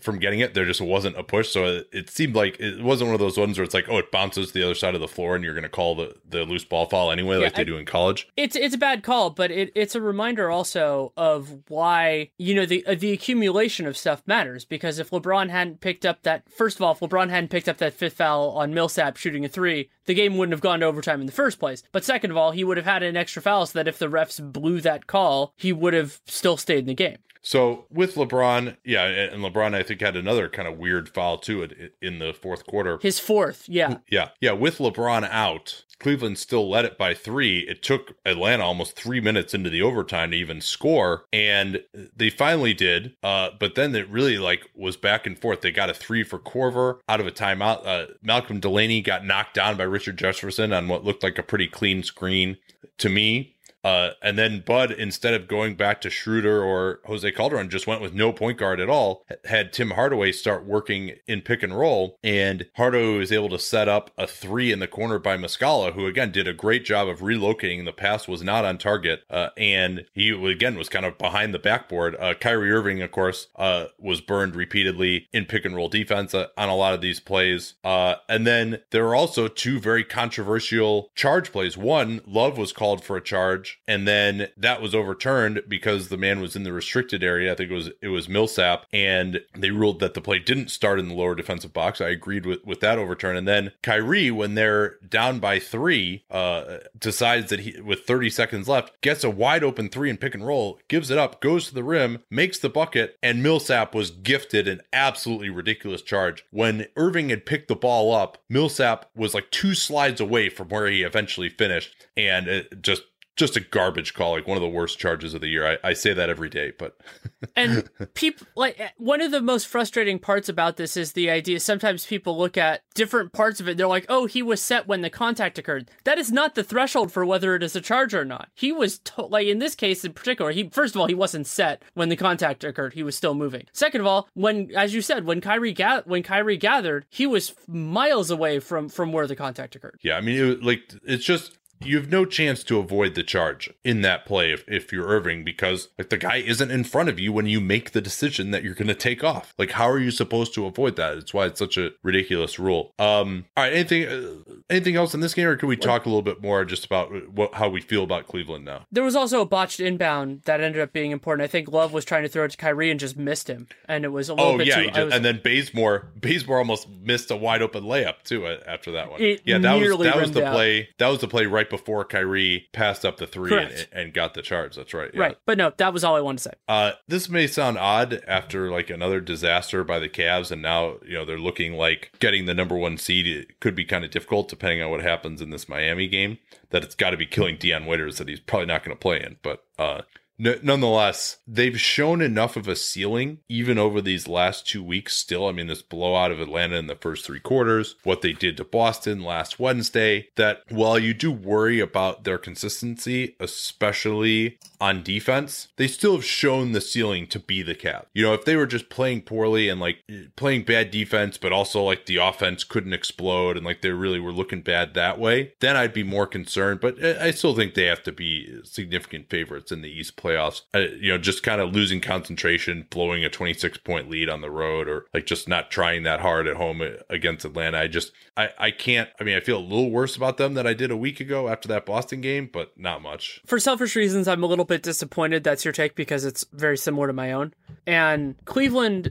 from getting it. There just wasn't a push, so it, it seemed like it wasn't one of those ones where it's like, oh, it bounces to the other side of the floor, and you're going to call the the loose ball foul anyway, like they I- do in college. It's it's a bad call, but it, it's a reminder also of why you know the uh, the accumulation of stuff matters. Because if LeBron hadn't picked up that first of all, if LeBron hadn't picked up that fifth foul on Millsap shooting a three, the game wouldn't have gone to overtime in the first place. But second of all, he would have had an extra foul so that if the refs blew that call, he would have still stayed in the game. So with LeBron, yeah, and LeBron I think had another kind of weird foul too in- in the fourth quarter. His fourth, yeah. Yeah, yeah. With LeBron out, Cleveland still led it by three. It took Atlanta almost three minutes into the overtime to even score, and they finally did. Uh, but then it really like was back and forth. They got a three for Korver out of a timeout. Uh, Malcolm Delaney got knocked down by Richard Jefferson on what looked like a pretty clean screen to me. Uh, and then Bud, instead of going back to Schroeder or Jose Calderon, just went with no point guard at all. Had Tim Hardaway start working in pick and roll, and Hardaway was able to set up a three in the corner by Muscala, who again did a great job of relocating. The pass was not on target, uh, and he again was kind of behind the backboard. Uh, Kyrie Irving, of course, uh, was burned repeatedly in pick and roll defense uh, on a lot of these plays. Uh, and then there were also two very controversial charge plays. One, Love was called for a charge, and then that was overturned because the man was in the restricted area. I think it was it was Millsap, and they ruled that the play didn't start in the lower defensive box. I agreed with with that overturn. And then Kyrie, when they're down by three, uh, decides that he with 30 seconds left gets a wide open three and pick and roll, gives it up, goes to the rim, makes the bucket, and Millsap was gifted an absolutely ridiculous charge. When Irving had picked the ball up, Millsap was like two slides away from where he eventually finished, and it just just a garbage call, like one of the worst charges of the year. I, I say that every day, but and people like one of the most frustrating parts about this is the idea. Sometimes people look at different parts of it. They're like, "Oh, he was set when the contact occurred." That is not the threshold for whether it is a charge or not. He was to- like in this case in particular. He first of all he wasn't set when the contact occurred. He was still moving. Second of all, when as you said, when Kyrie ga- when Kyrie gathered, he was miles away from from where the contact occurred. yeah, I mean, it, like it's just you have no chance to avoid the charge in that play if, if you're Irving because like the guy isn't in front of you when you make the decision that you're going to take off. Like how are you supposed to avoid that? It's why it's such a ridiculous rule. Um all right, anything uh, anything else in this game or can we talk a little bit more just about what how we feel about Cleveland now? There was also a botched inbound that ended up being important. I think Love was trying to throw it to Kyrie and just missed him, and it was a little Oh bit yeah, too. just, was- and then Bazemore Bazemore almost missed a wide open layup too uh, after that one. Yeah, that was that was the out. play. That was the play right before Kyrie passed up the three and, and got the charge. That's right. yeah. Right, but no, that was all I wanted to say. Uh, this may sound odd after like another disaster by the Cavs, and now you know they're looking like getting the number one seed. It could be kind of difficult depending on what happens in this Miami game. That it's got to be killing Dion Waiters that he's probably not going to play in. But uh, nonetheless, they've shown enough of a ceiling even over these last two weeks. Still, I mean, this blowout of Atlanta in the first three quarters, what they did to Boston last Wednesday. That while you do worry about their consistency, especially on defense, they still have shown the ceiling to be the Cavs. You know, if they were just playing poorly and like playing bad defense, but also like the offense couldn't explode and like they really were looking bad that way, then I'd be more concerned. But I still think they have to be significant favorites in the East playoffs. Uh, you know, just kind of losing concentration, blowing a 26 point lead on the road, or like just not trying that hard at home against Atlanta. I just, I, I can't, I mean, I feel a little worse about them than I did a week ago after that Boston game, but not much. For selfish reasons, I'm a little bit disappointed that's your take because it's very similar to my own. And Cleveland,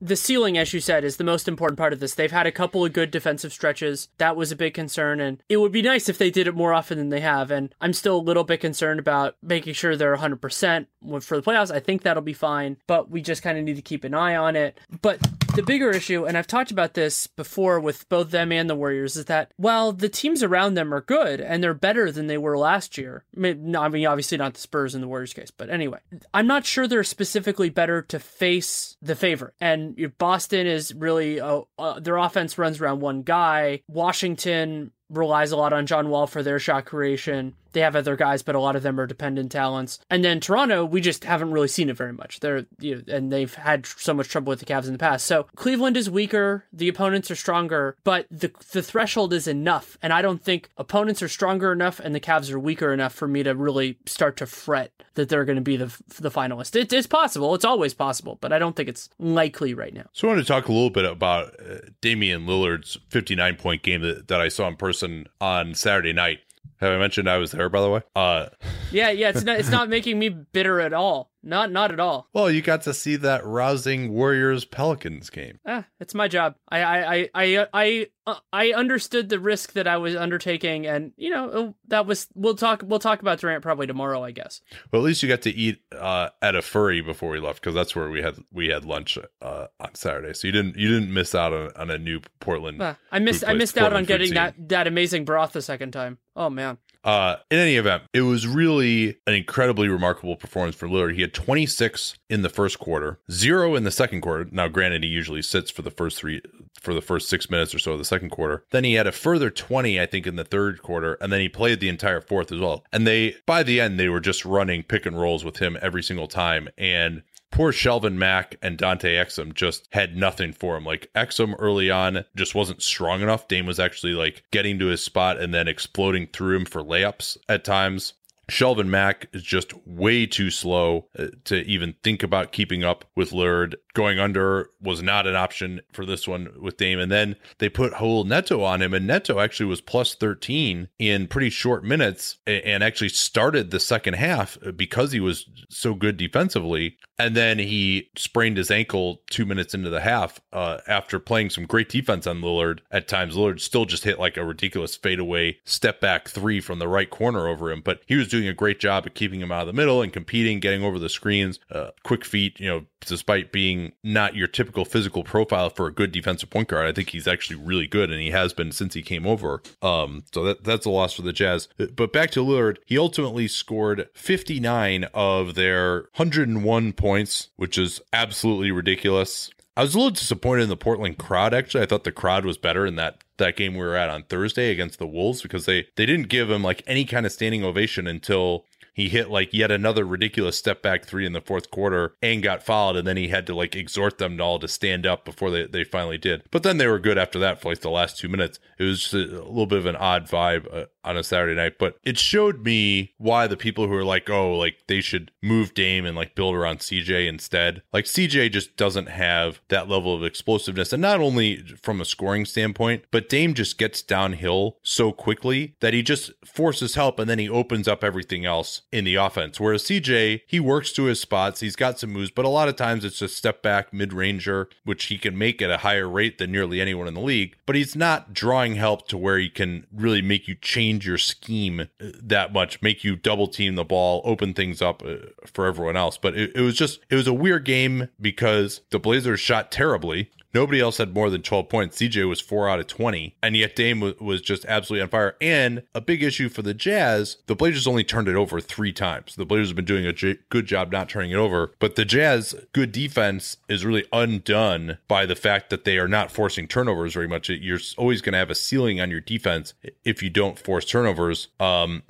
the ceiling, as you said, is the most important part of this. They've had a couple of good defensive stretches. That was a big concern, and it would be nice if they did it more often than they have. And I'm still a little bit concerned about making sure they're 100% for the playoffs. I think that'll be fine, but we just kind of need to keep an eye on it. But the bigger issue, and I've talked about this before with both them and the Warriors, is that while the teams around them are good and they're better than they were last year, I mean, obviously not the Spurs in the Warriors case, but anyway, I'm not sure they're specifically better to face the favorite. And if Boston is really, uh, uh, their offense runs around one guy. Washington relies a lot on John Wall for their shot creation. They have other guys, but a lot of them are dependent talents. And then Toronto, we just haven't really seen it very much. They're you know, and they've had so much trouble with the Cavs in the past. So Cleveland is weaker, the opponents are stronger, but the the threshold is enough. And I don't think opponents are stronger enough and the Cavs are weaker enough for me to really start to fret that they're going to be the the finalist. It, it's possible, it's always possible, but I don't think it's likely right now. So I want to talk a little bit about uh, Damian Lillard's 59 point game that, that I saw in person on Saturday night. Have I mentioned I was there, by the way? Uh, Yeah, yeah, it's not it's not making me bitter at all. Not not at all. well, you got to see that rousing Warriors Pelicans game. Ah, it's my job. I I I I I, uh, I understood the risk that I was undertaking, and you know uh, that was. We'll talk. We'll talk about Durant probably tomorrow, I guess. Well, at least you got to eat uh, at Afuri before we left because that's where we had we had lunch uh, on Saturday. So you didn't you didn't miss out on, on a new Portland. Ah, I missed. I missed out on getting scene. that that amazing broth the second time. Oh man. Uh, in any event, it was really an incredibly remarkable performance for Lillard. He had 26 in the first quarter, zero in the second quarter. Now, granted, he usually sits for the first three, for the first six minutes or so of the second quarter. Then he had a further 20, I think, in the third quarter, and then he played the entire fourth as well. And they, by the end, they were just running pick and rolls with him every single time. And poor Shelvin Mack and Dante Exum just had nothing for him. Like Exum early on just wasn't strong enough. Dame was actually like getting to his spot and then exploding through him for layups at times. Shelvin Mack is just way too slow uh, to even think about keeping up with Lillard. Going under was not an option for this one with Dame. And then they put Raul Neto on him, and Neto actually was plus 13 in pretty short minutes and actually started the second half because he was so good defensively. And then he sprained his ankle two minutes into the half uh, after playing some great defense on Lillard. At times, Lillard still just hit like a ridiculous fadeaway step back three from the right corner over him, but he was doing a great job of keeping him out of the middle and competing, getting over the screens, uh, quick feet, you know, despite being not your typical physical profile for a good defensive point guard. I think he's actually really good and he has been since he came over. Um, so that that's a loss for the Jazz. But back to Lillard, he ultimately scored 59 of their 101 points, which is absolutely ridiculous. I was a little disappointed in the Portland crowd. Actually, I thought the crowd was better in that that game we were at on Thursday against the Wolves because they they didn't give him like any kind of standing ovation until he hit like yet another ridiculous step back three in the fourth quarter and got fouled and then he had to like exhort them all to stand up before they, they finally did but then they were good after that for like the last two minutes it was just a, a little bit of an odd vibe uh, on a saturday night but it showed me why the people who are like oh like they should move dame and like build around cj instead like cj just doesn't have that level of explosiveness and not only from a scoring standpoint but dame just gets downhill so quickly that he just forces help and then he opens up everything else in the offense. Whereas CJ, he works to his spots, he's got some moves, but a lot of times it's just step back mid ranger, which he can make at a higher rate than nearly anyone in the league. But he's not drawing help to where he can really make you change your scheme uh, that much, make you double team the ball, open things up uh, for everyone else. But it, it was just, it was a weird game because the Blazers shot terribly. Nobody else had more than 12 points. CJ was 4 out of 20. And yet Dame was, was just absolutely on fire. And a big issue for the Jazz, the Blazers only turned it over three times. The Blazers have been doing a j- good job not turning it over. But the Jazz, good defense is really undone by the fact that they are not forcing turnovers very much. You're always going to have a ceiling on your defense if you don't force turnovers. Um,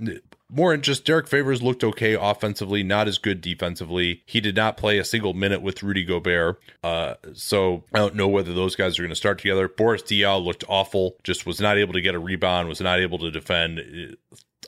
more just Derrick Favors looked okay offensively, not as good defensively. He did not play a single minute with Rudy Gobert. Uh, so I don't know whether those guys are going to start together. Boris Diaw looked awful, just was not able to get a rebound, was not able to defend.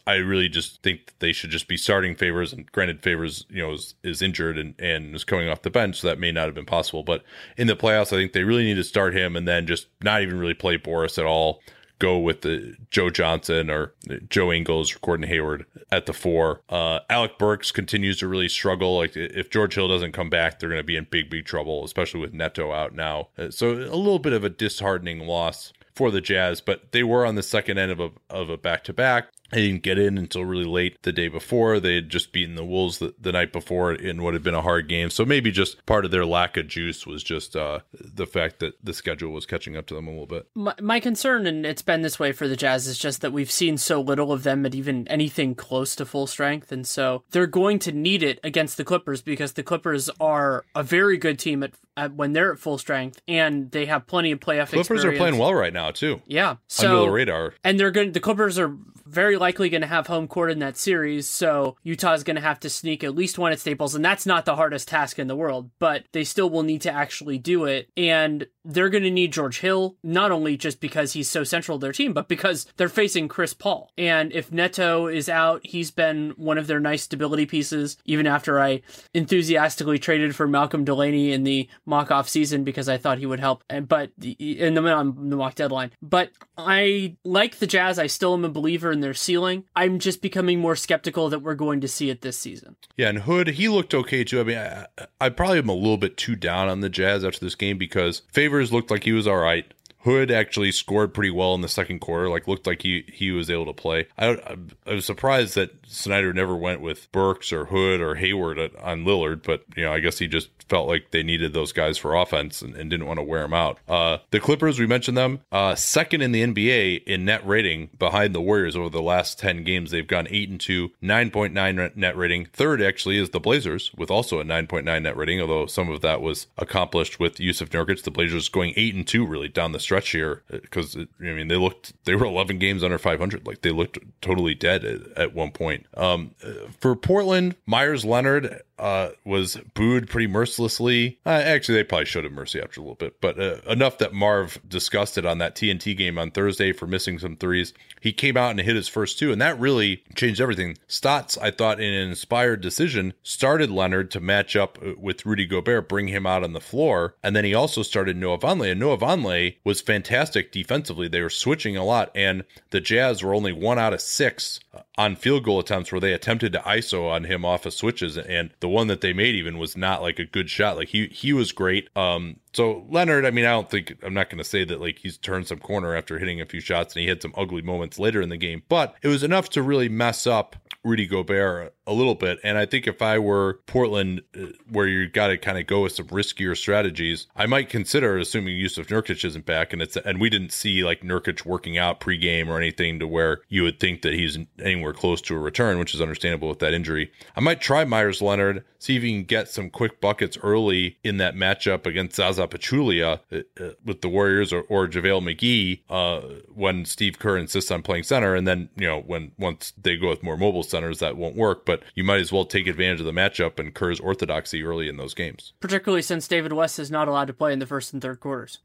I really just think that they should just be starting favors. And granted, favors, you know, is, is injured and, and is coming off the bench, so that may not have been possible. But in the playoffs, I think they really need to start him and then just not even really play Boris at all go with the Joe Johnson or Joe Ingles or Gordon Hayward at the four. Uh, Alec Burks continues to really struggle. Like if George Hill doesn't come back, they're going to be in big, big trouble, especially with Neto out now. Uh, so a little bit of a disheartening loss for the Jazz, but they were on the second end of a of a back to back. They didn't get in until really late the day before. They had just beaten the Wolves the, the, night before in what had been a hard game. So maybe just part of their lack of juice was just uh, the fact that the schedule was catching up to them a little bit. My, my, concern, and it's been this way for the Jazz, is just that we've seen so little of them at even anything close to full strength. And so they're going to need it against the Clippers because the Clippers are a very good team at, at when they're at full strength and they have plenty of playoff Clippers experience. are playing well right now, too. Yeah. So, Under the radar. And they're going the Clippers are very likely going to have home court in that series, so Utah's going to have to sneak at least one at Staples, and that's not the hardest task in the world, but they still will need to actually do it. And they're going to need George Hill, not only just because he's so central to their team, but because they're facing Chris Paul. And if Neto is out, he's been one of their nice stability pieces, even after I enthusiastically traded for Malcolm Delaney in the mock off season because I thought he would help, but in the, the mock deadline. But I like the Jazz. I still am a believer in their ceiling. I'm just becoming more skeptical that we're going to see it this season. Yeah, and Hood, he looked okay too. I mean, I, I probably am a little bit too down on the Jazz after this game because Favors looked like he was all right. Hood actually scored pretty well in the second quarter. Like looked like he he was able to play. I, I was surprised that Snyder never went with Burks or Hood or Hayward on Lillard, but you know I guess he just felt like they needed those guys for offense and, and didn't want to wear them out. Uh, the Clippers, we mentioned them, uh, second in the NBA in net rating behind the Warriors over the last 10 games. They've gone 8 and 2, 9.9 net rating. Third, actually, is the Blazers with also a 9.9 net rating, although some of that was accomplished with Jusuf Nurkic. The Blazers going 8 and 2 really down the here because, I mean, they looked, they were 11 games under 500. Like they looked totally dead at, at one point. Um, for Portland, Meyers Leonard uh, was booed pretty mercilessly. Uh, actually, they probably showed him mercy after a little bit, but uh, enough that Marv discussed it on that TNT game on Thursday for missing some threes. He came out and hit his first two, and that really changed everything. Stotts, I thought, in an inspired decision, started Leonard to match up uh, with Rudy Gobert, bring him out on the floor, and then he also started Noah Vonleh, and Noah Vonleh was fantastic defensively. They were switching a lot, and the Jazz were only one out of six on field goal attempts where they attempted to ISO on him off of switches, and the one that they made even was not like a good shot. Like he he was great. Um, so Leonard, I mean, I don't think I'm not going to say that like he's turned some corner after hitting a few shots and he had some ugly moments later in the game, but it was enough to really mess up Rudy Gobert a little bit. And I think if I were Portland, uh, where you got to kind of go with some riskier strategies, I might consider assuming Jusuf Nurkic isn't back, and it's and we didn't see like Nurkic working out pregame or anything to where you would think that he's anywhere close to a return, which is understandable with that injury. I might try Meyers Leonard, see if he can get some quick buckets early in that matchup against Zaza Pachulia uh, uh, with the Warriors or, or JaVale McGee uh, when Steve Kerr insists on playing center, and then you know when once they go with more mobile centers, that won't work. But you might as well take advantage of the matchup and Kerr's orthodoxy early in those games. Particularly since David West is not allowed to play in the first and third quarters.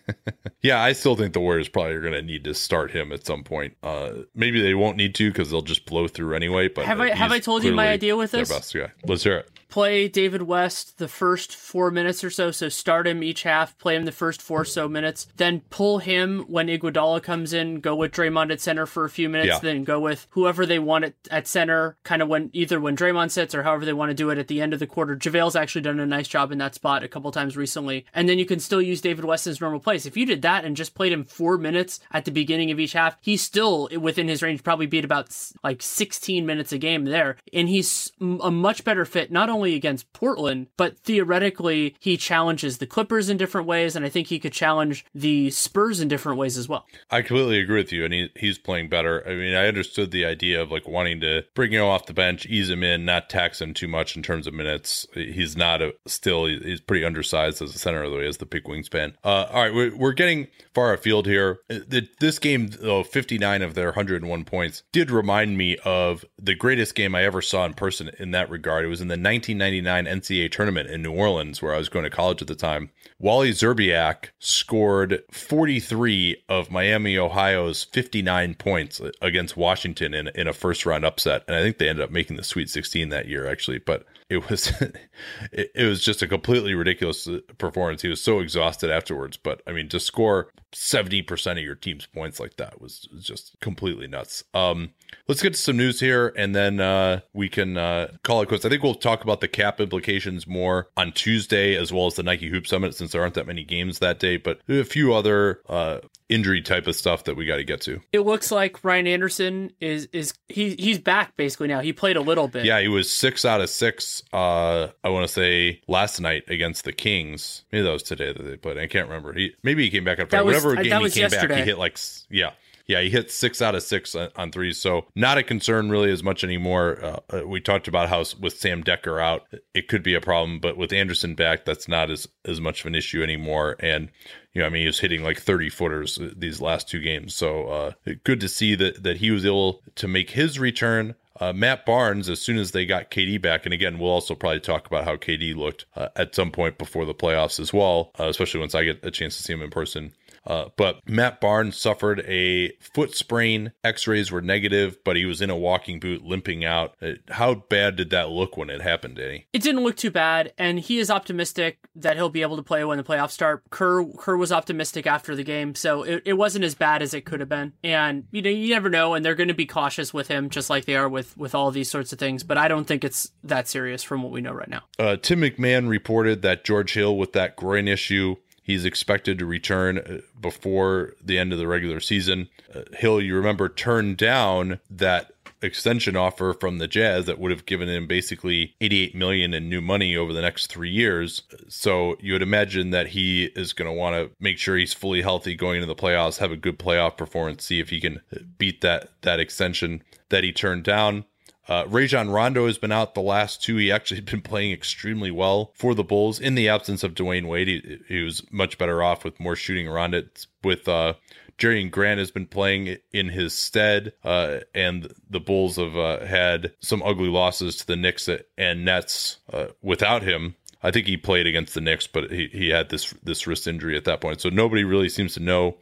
yeah, I still think the Warriors probably are going to need to start him at some point. Uh, maybe they won't need to because they'll just blow through anyway. But have I have I told you my idea with this? Best guy. Let's hear it play David West the first four minutes or so. So start him each half, play him the first four so minutes, then pull him when Iguodala comes in, go with Draymond at center for a few minutes, yeah. then go with whoever they want at, at center, kind of when either when Draymond sits or however they want to do it at the end of the quarter. JaVale's actually done a nice job in that spot a couple times recently. And then you can still use David West in his normal place. If you did that and just played him four minutes at the beginning of each half, he's still within his range, probably beat about like 16 minutes a game there. And he's a much better fit, not only only against Portland, but theoretically he challenges the Clippers in different ways, and I think he could challenge the Spurs in different ways as well. I completely agree with you, and he, he's playing better. I mean, I understood the idea of like wanting to bring him off the bench, ease him in, not tax him too much in terms of minutes. He's not a still he's pretty undersized as a center, though he has the big wingspan. Uh, all right, we're, we're getting far afield here. This game, though, 59 of their 101 points, did remind me of the greatest game I ever saw in person in that regard. It was in the 19 1999 NCAA tournament in New Orleans, where I was going to college at the time. Wally Szczerbiak scored 43 of Miami, Ohio's 59 points against Washington in, in a first round upset. And I think they ended up making the Sweet 16 that year, actually. But it was it, it, was just a completely ridiculous performance. He was so exhausted afterwards, but I mean to score 70% of your team's points like that was, was just completely nuts. Um let's get to some news here and then uh we can uh call it quits. I think we'll talk about the cap implications more on Tuesday as well as the Nike Hoop Summit since there aren't that many games that day, but a few other uh injury type of stuff that we got to get to. It looks like Ryan Anderson is is he he's back basically now. He played a little bit. Yeah, he was 6 out of 6 uh, I want to say last night against the Kings. Maybe that was today that they played. I can't remember. He maybe he came back after whatever game he came yesterday. back. He hit like yeah. Yeah, he hit six out of six on threes, so not a concern really as much anymore. Uh, uh, we talked about how with Sam Dekker out, it could be a problem, but with Anderson back, that's not as as much of an issue anymore. And you know, I mean, he was hitting like 30 footers these last two games. So uh, good to see that that he was able to make his return. Uh, Matt Barnes, as soon as they got KD back, and again, we'll also probably talk about how KD looked uh, at some point before the playoffs as well, uh, especially once I get a chance to see him in person. Uh, but Matt Barnes suffered a foot sprain. X rays were negative, but he was in a walking boot limping out. Uh, how bad did that look when it happened, Danny? It didn't look too bad, and he is optimistic that he'll be able to play when the playoffs start. Kerr, Kerr was optimistic after the game, so it, it wasn't as bad as it could have been. And, you know, you never know, and they're going to be cautious with him, just like they are with, with all these sorts of things, but I don't think it's that serious from what we know right now. Uh, Tim McMahon reported that George Hill, with that groin issue, He's expected to return uh, before the end of the regular season. Uh, Hill, you remember, turned down that extension offer from the Jazz that would have given him basically 88 million in new money over the next 3 years. So you would imagine that he is going to want to make sure he's fully healthy going into the playoffs, have a good playoff performance, see if he can beat that that extension that he turned down. Uh, Rajon Rondo has been out the last two. He actually been playing extremely well for the Bulls in the absence of Dwyane Wade. He, he was much better off with more shooting around it. With uh, and Grant has been playing in his stead, uh, and the Bulls have uh, had some ugly losses to the Knicks and Nets uh, without him. I think he played against the Knicks, but he, he had this this wrist injury at that point, so nobody really seems to know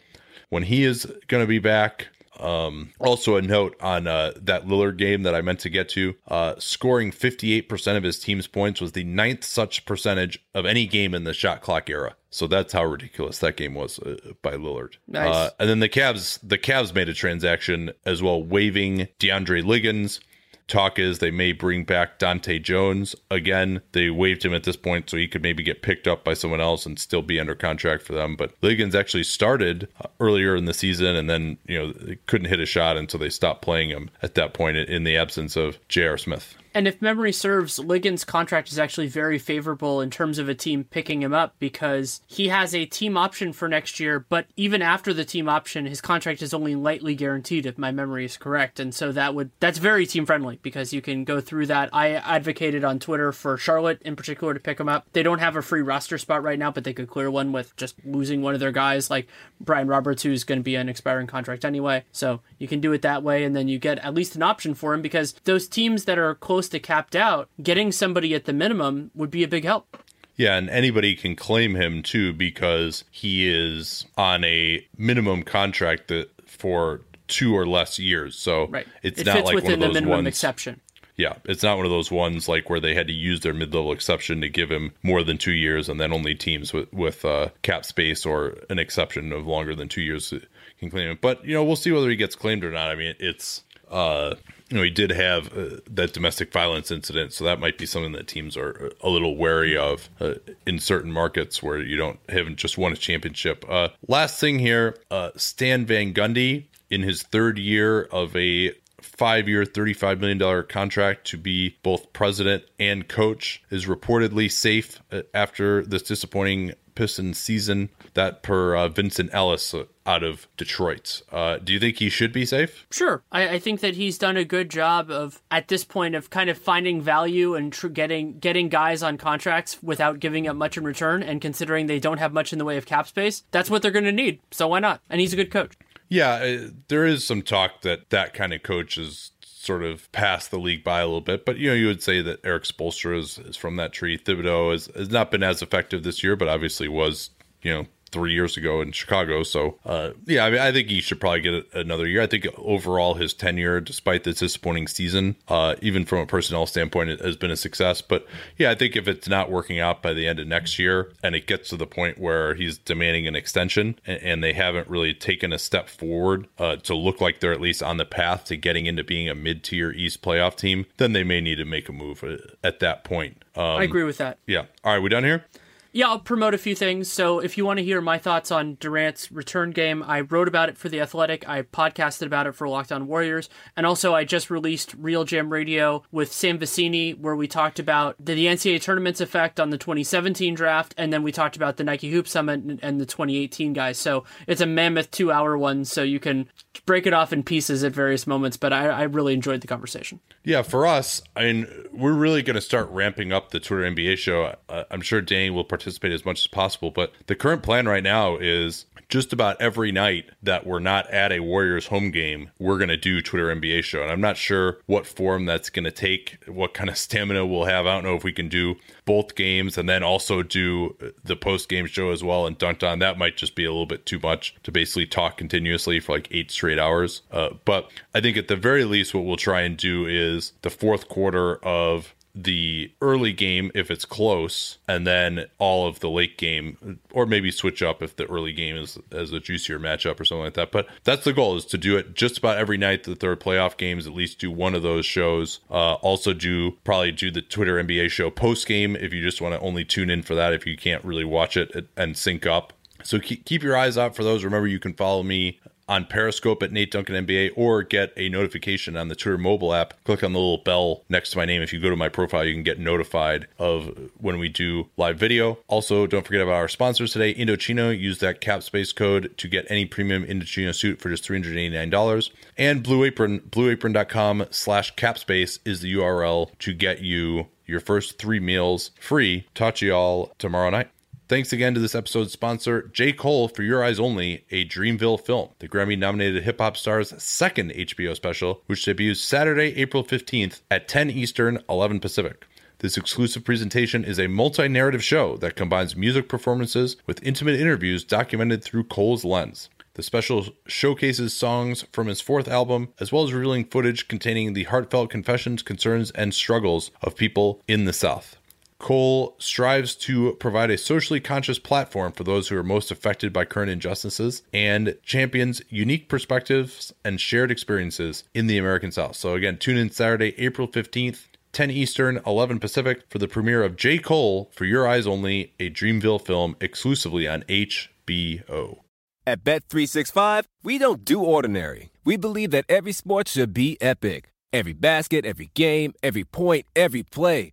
when he is going to be back. Um, also, a note on uh, that Lillard game that I meant to get to uh, scoring 58% of his team's points was the ninth such percentage of any game in the shot clock era. So that's how ridiculous that game was uh, by Lillard. Nice. Uh, and then the Cavs, the Cavs made a transaction as well, waiving DeAndre Liggins talk is they may bring back Dahntay Jones again. They waived him at this point so he could maybe get picked up by someone else and still be under contract for them. But Liggins actually started uh, earlier in the season and then, you know, couldn't hit a shot until they stopped playing him at that point in the absence of J.R. Smith. And if memory serves, Liggins' contract is actually very favorable in terms of a team picking him up because he has a team option for next year, but even after the team option, his contract is only lightly guaranteed if my memory is correct. And so that would that's very team friendly because you can go through that. I advocated on Twitter for Charlotte in particular to pick him up. They don't have a free roster spot right now, but they could clear one with just losing one of their guys like Brian Roberts, who's going to be an expiring contract anyway. So you can do it that way, and then you get at least an option for him because those teams that are close to capped out, getting somebody at the minimum would be a big help. Yeah, and anybody can claim him too because he is on a minimum contract that for two or less years. So right. it's it not like within one of those the minimum ones. exception. Yeah, it's not one of those ones like where they had to use their mid-level exception to give him more than two years, and then only teams with with uh, cap space or an exception of longer than two years can claim him. But you know, we'll see whether he gets claimed or not. I mean, it's uh, you know, he did have uh, that domestic violence incident, so that might be something that teams are a little wary of uh, in certain markets where you don't haven't just won a championship. Uh, last thing here, uh, Stan Van Gundy in his third year of a five year, $35 million contract to be both president and coach is reportedly safe uh, after this disappointing Pistons season. That per uh, Vincent Ellis out of Detroit. Uh, do you think he should be safe? Sure. I, I, think that he's done a good job of, at this point, of kind of finding value and tr- getting getting guys on contracts without giving up much in return. And considering they don't have much in the way of cap space, that's what they're going to need. So why not? And he's a good coach. Yeah, uh, there is some talk that that kind of coach is sort of passed the league by a little bit. But you know, you would say that Erik Spoelstra is, is from that tree. Thibodeau has not been as effective this year, but obviously was you know three years ago in Chicago. So, uh, yeah, I mean, I think he should probably get another year. I think overall his tenure, despite this disappointing season, uh, even from a personnel standpoint, it has been a success. But yeah, I think if it's not working out by the end of next year and it gets to the point where he's demanding an extension and, and they haven't really taken a step forward uh, to look like they're at least on the path to getting into being a mid tier East playoff team, then they may need to make a move uh, at that point. Um, I agree with that. Yeah. All right, we done here? Yeah, I'll promote a few things. So if you want to hear my thoughts on Durant's return game, I wrote about it for The Athletic. I podcasted about it for Lockdown Warriors. And also, I just released Real Jam Radio with Sam Vecenie, where we talked about the, NCAA tournament's effect on the 2017 draft. And then we talked about the Nike Hoop Summit and, the 2018 guys. So it's a mammoth two hour one. So you can break it off in pieces at various moments. But I, I really enjoyed the conversation. Yeah, for us, I mean, we're really going to start ramping up the Twitter NBA show. I'm sure Danny will participate as much as possible, but the current plan right now is just about every night that we're not at a Warriors home game, we're going to do Twitter NBA show. And I'm not sure what form that's going to take, what kind of stamina we'll have. I don't know if we can do both games and then also do the post game show as well and Dunc'd On. That might just be a little bit too much to basically talk continuously for like eight straight hours. Uh, but I think at the very least, what we'll try and do is the fourth quarter of the early game if it's close, and then all of the late game, or maybe switch up if the early game is as a juicier matchup or something like that. But that's the goal is to do it just about every night that there are playoff games, at least do one of those shows. Uh, also do probably do the Twitter NBA show post game if you just want to only tune in for that if you can't really watch it and sync up. So keep your eyes out for those. Remember, you can follow me on Periscope at Nate Duncan NBA or get a notification on the Twitter mobile app. Click on the little bell next to my name. If you go to my profile, you can get notified of when we do live video. Also, don't forget about our sponsors today, Indochino. Use that cap space code to get any premium Indochino suit for just $389. And Blue Apron, blueapron.com slash capspace is the URL to get you your first three meals free. Talk to you all tomorrow night. Thanks again to this episode's sponsor, J. Cole, for Your Eyes Only, a Dreamville film, the Grammy nominated hip hop star's second HBO special, which debuts Saturday, April 15th at 10 Eastern, 11 Pacific. This exclusive presentation is a multi narrative show that combines music performances with intimate interviews documented through Cole's lens. The special showcases songs from his fourth album, as well as revealing footage containing the heartfelt confessions, concerns, and struggles of people in the South. Cole strives to provide a socially conscious platform for those who are most affected by current injustices and champions unique perspectives and shared experiences in the American South. So, again, tune in Saturday, April 15th. 10 Eastern, 11 Pacific for the premiere of J. Cole for Your Eyes Only, a Dreamville film exclusively on HBO. At Bet365, we don't do ordinary. We believe that every sport should be epic. Every basket, every game, every point, every play.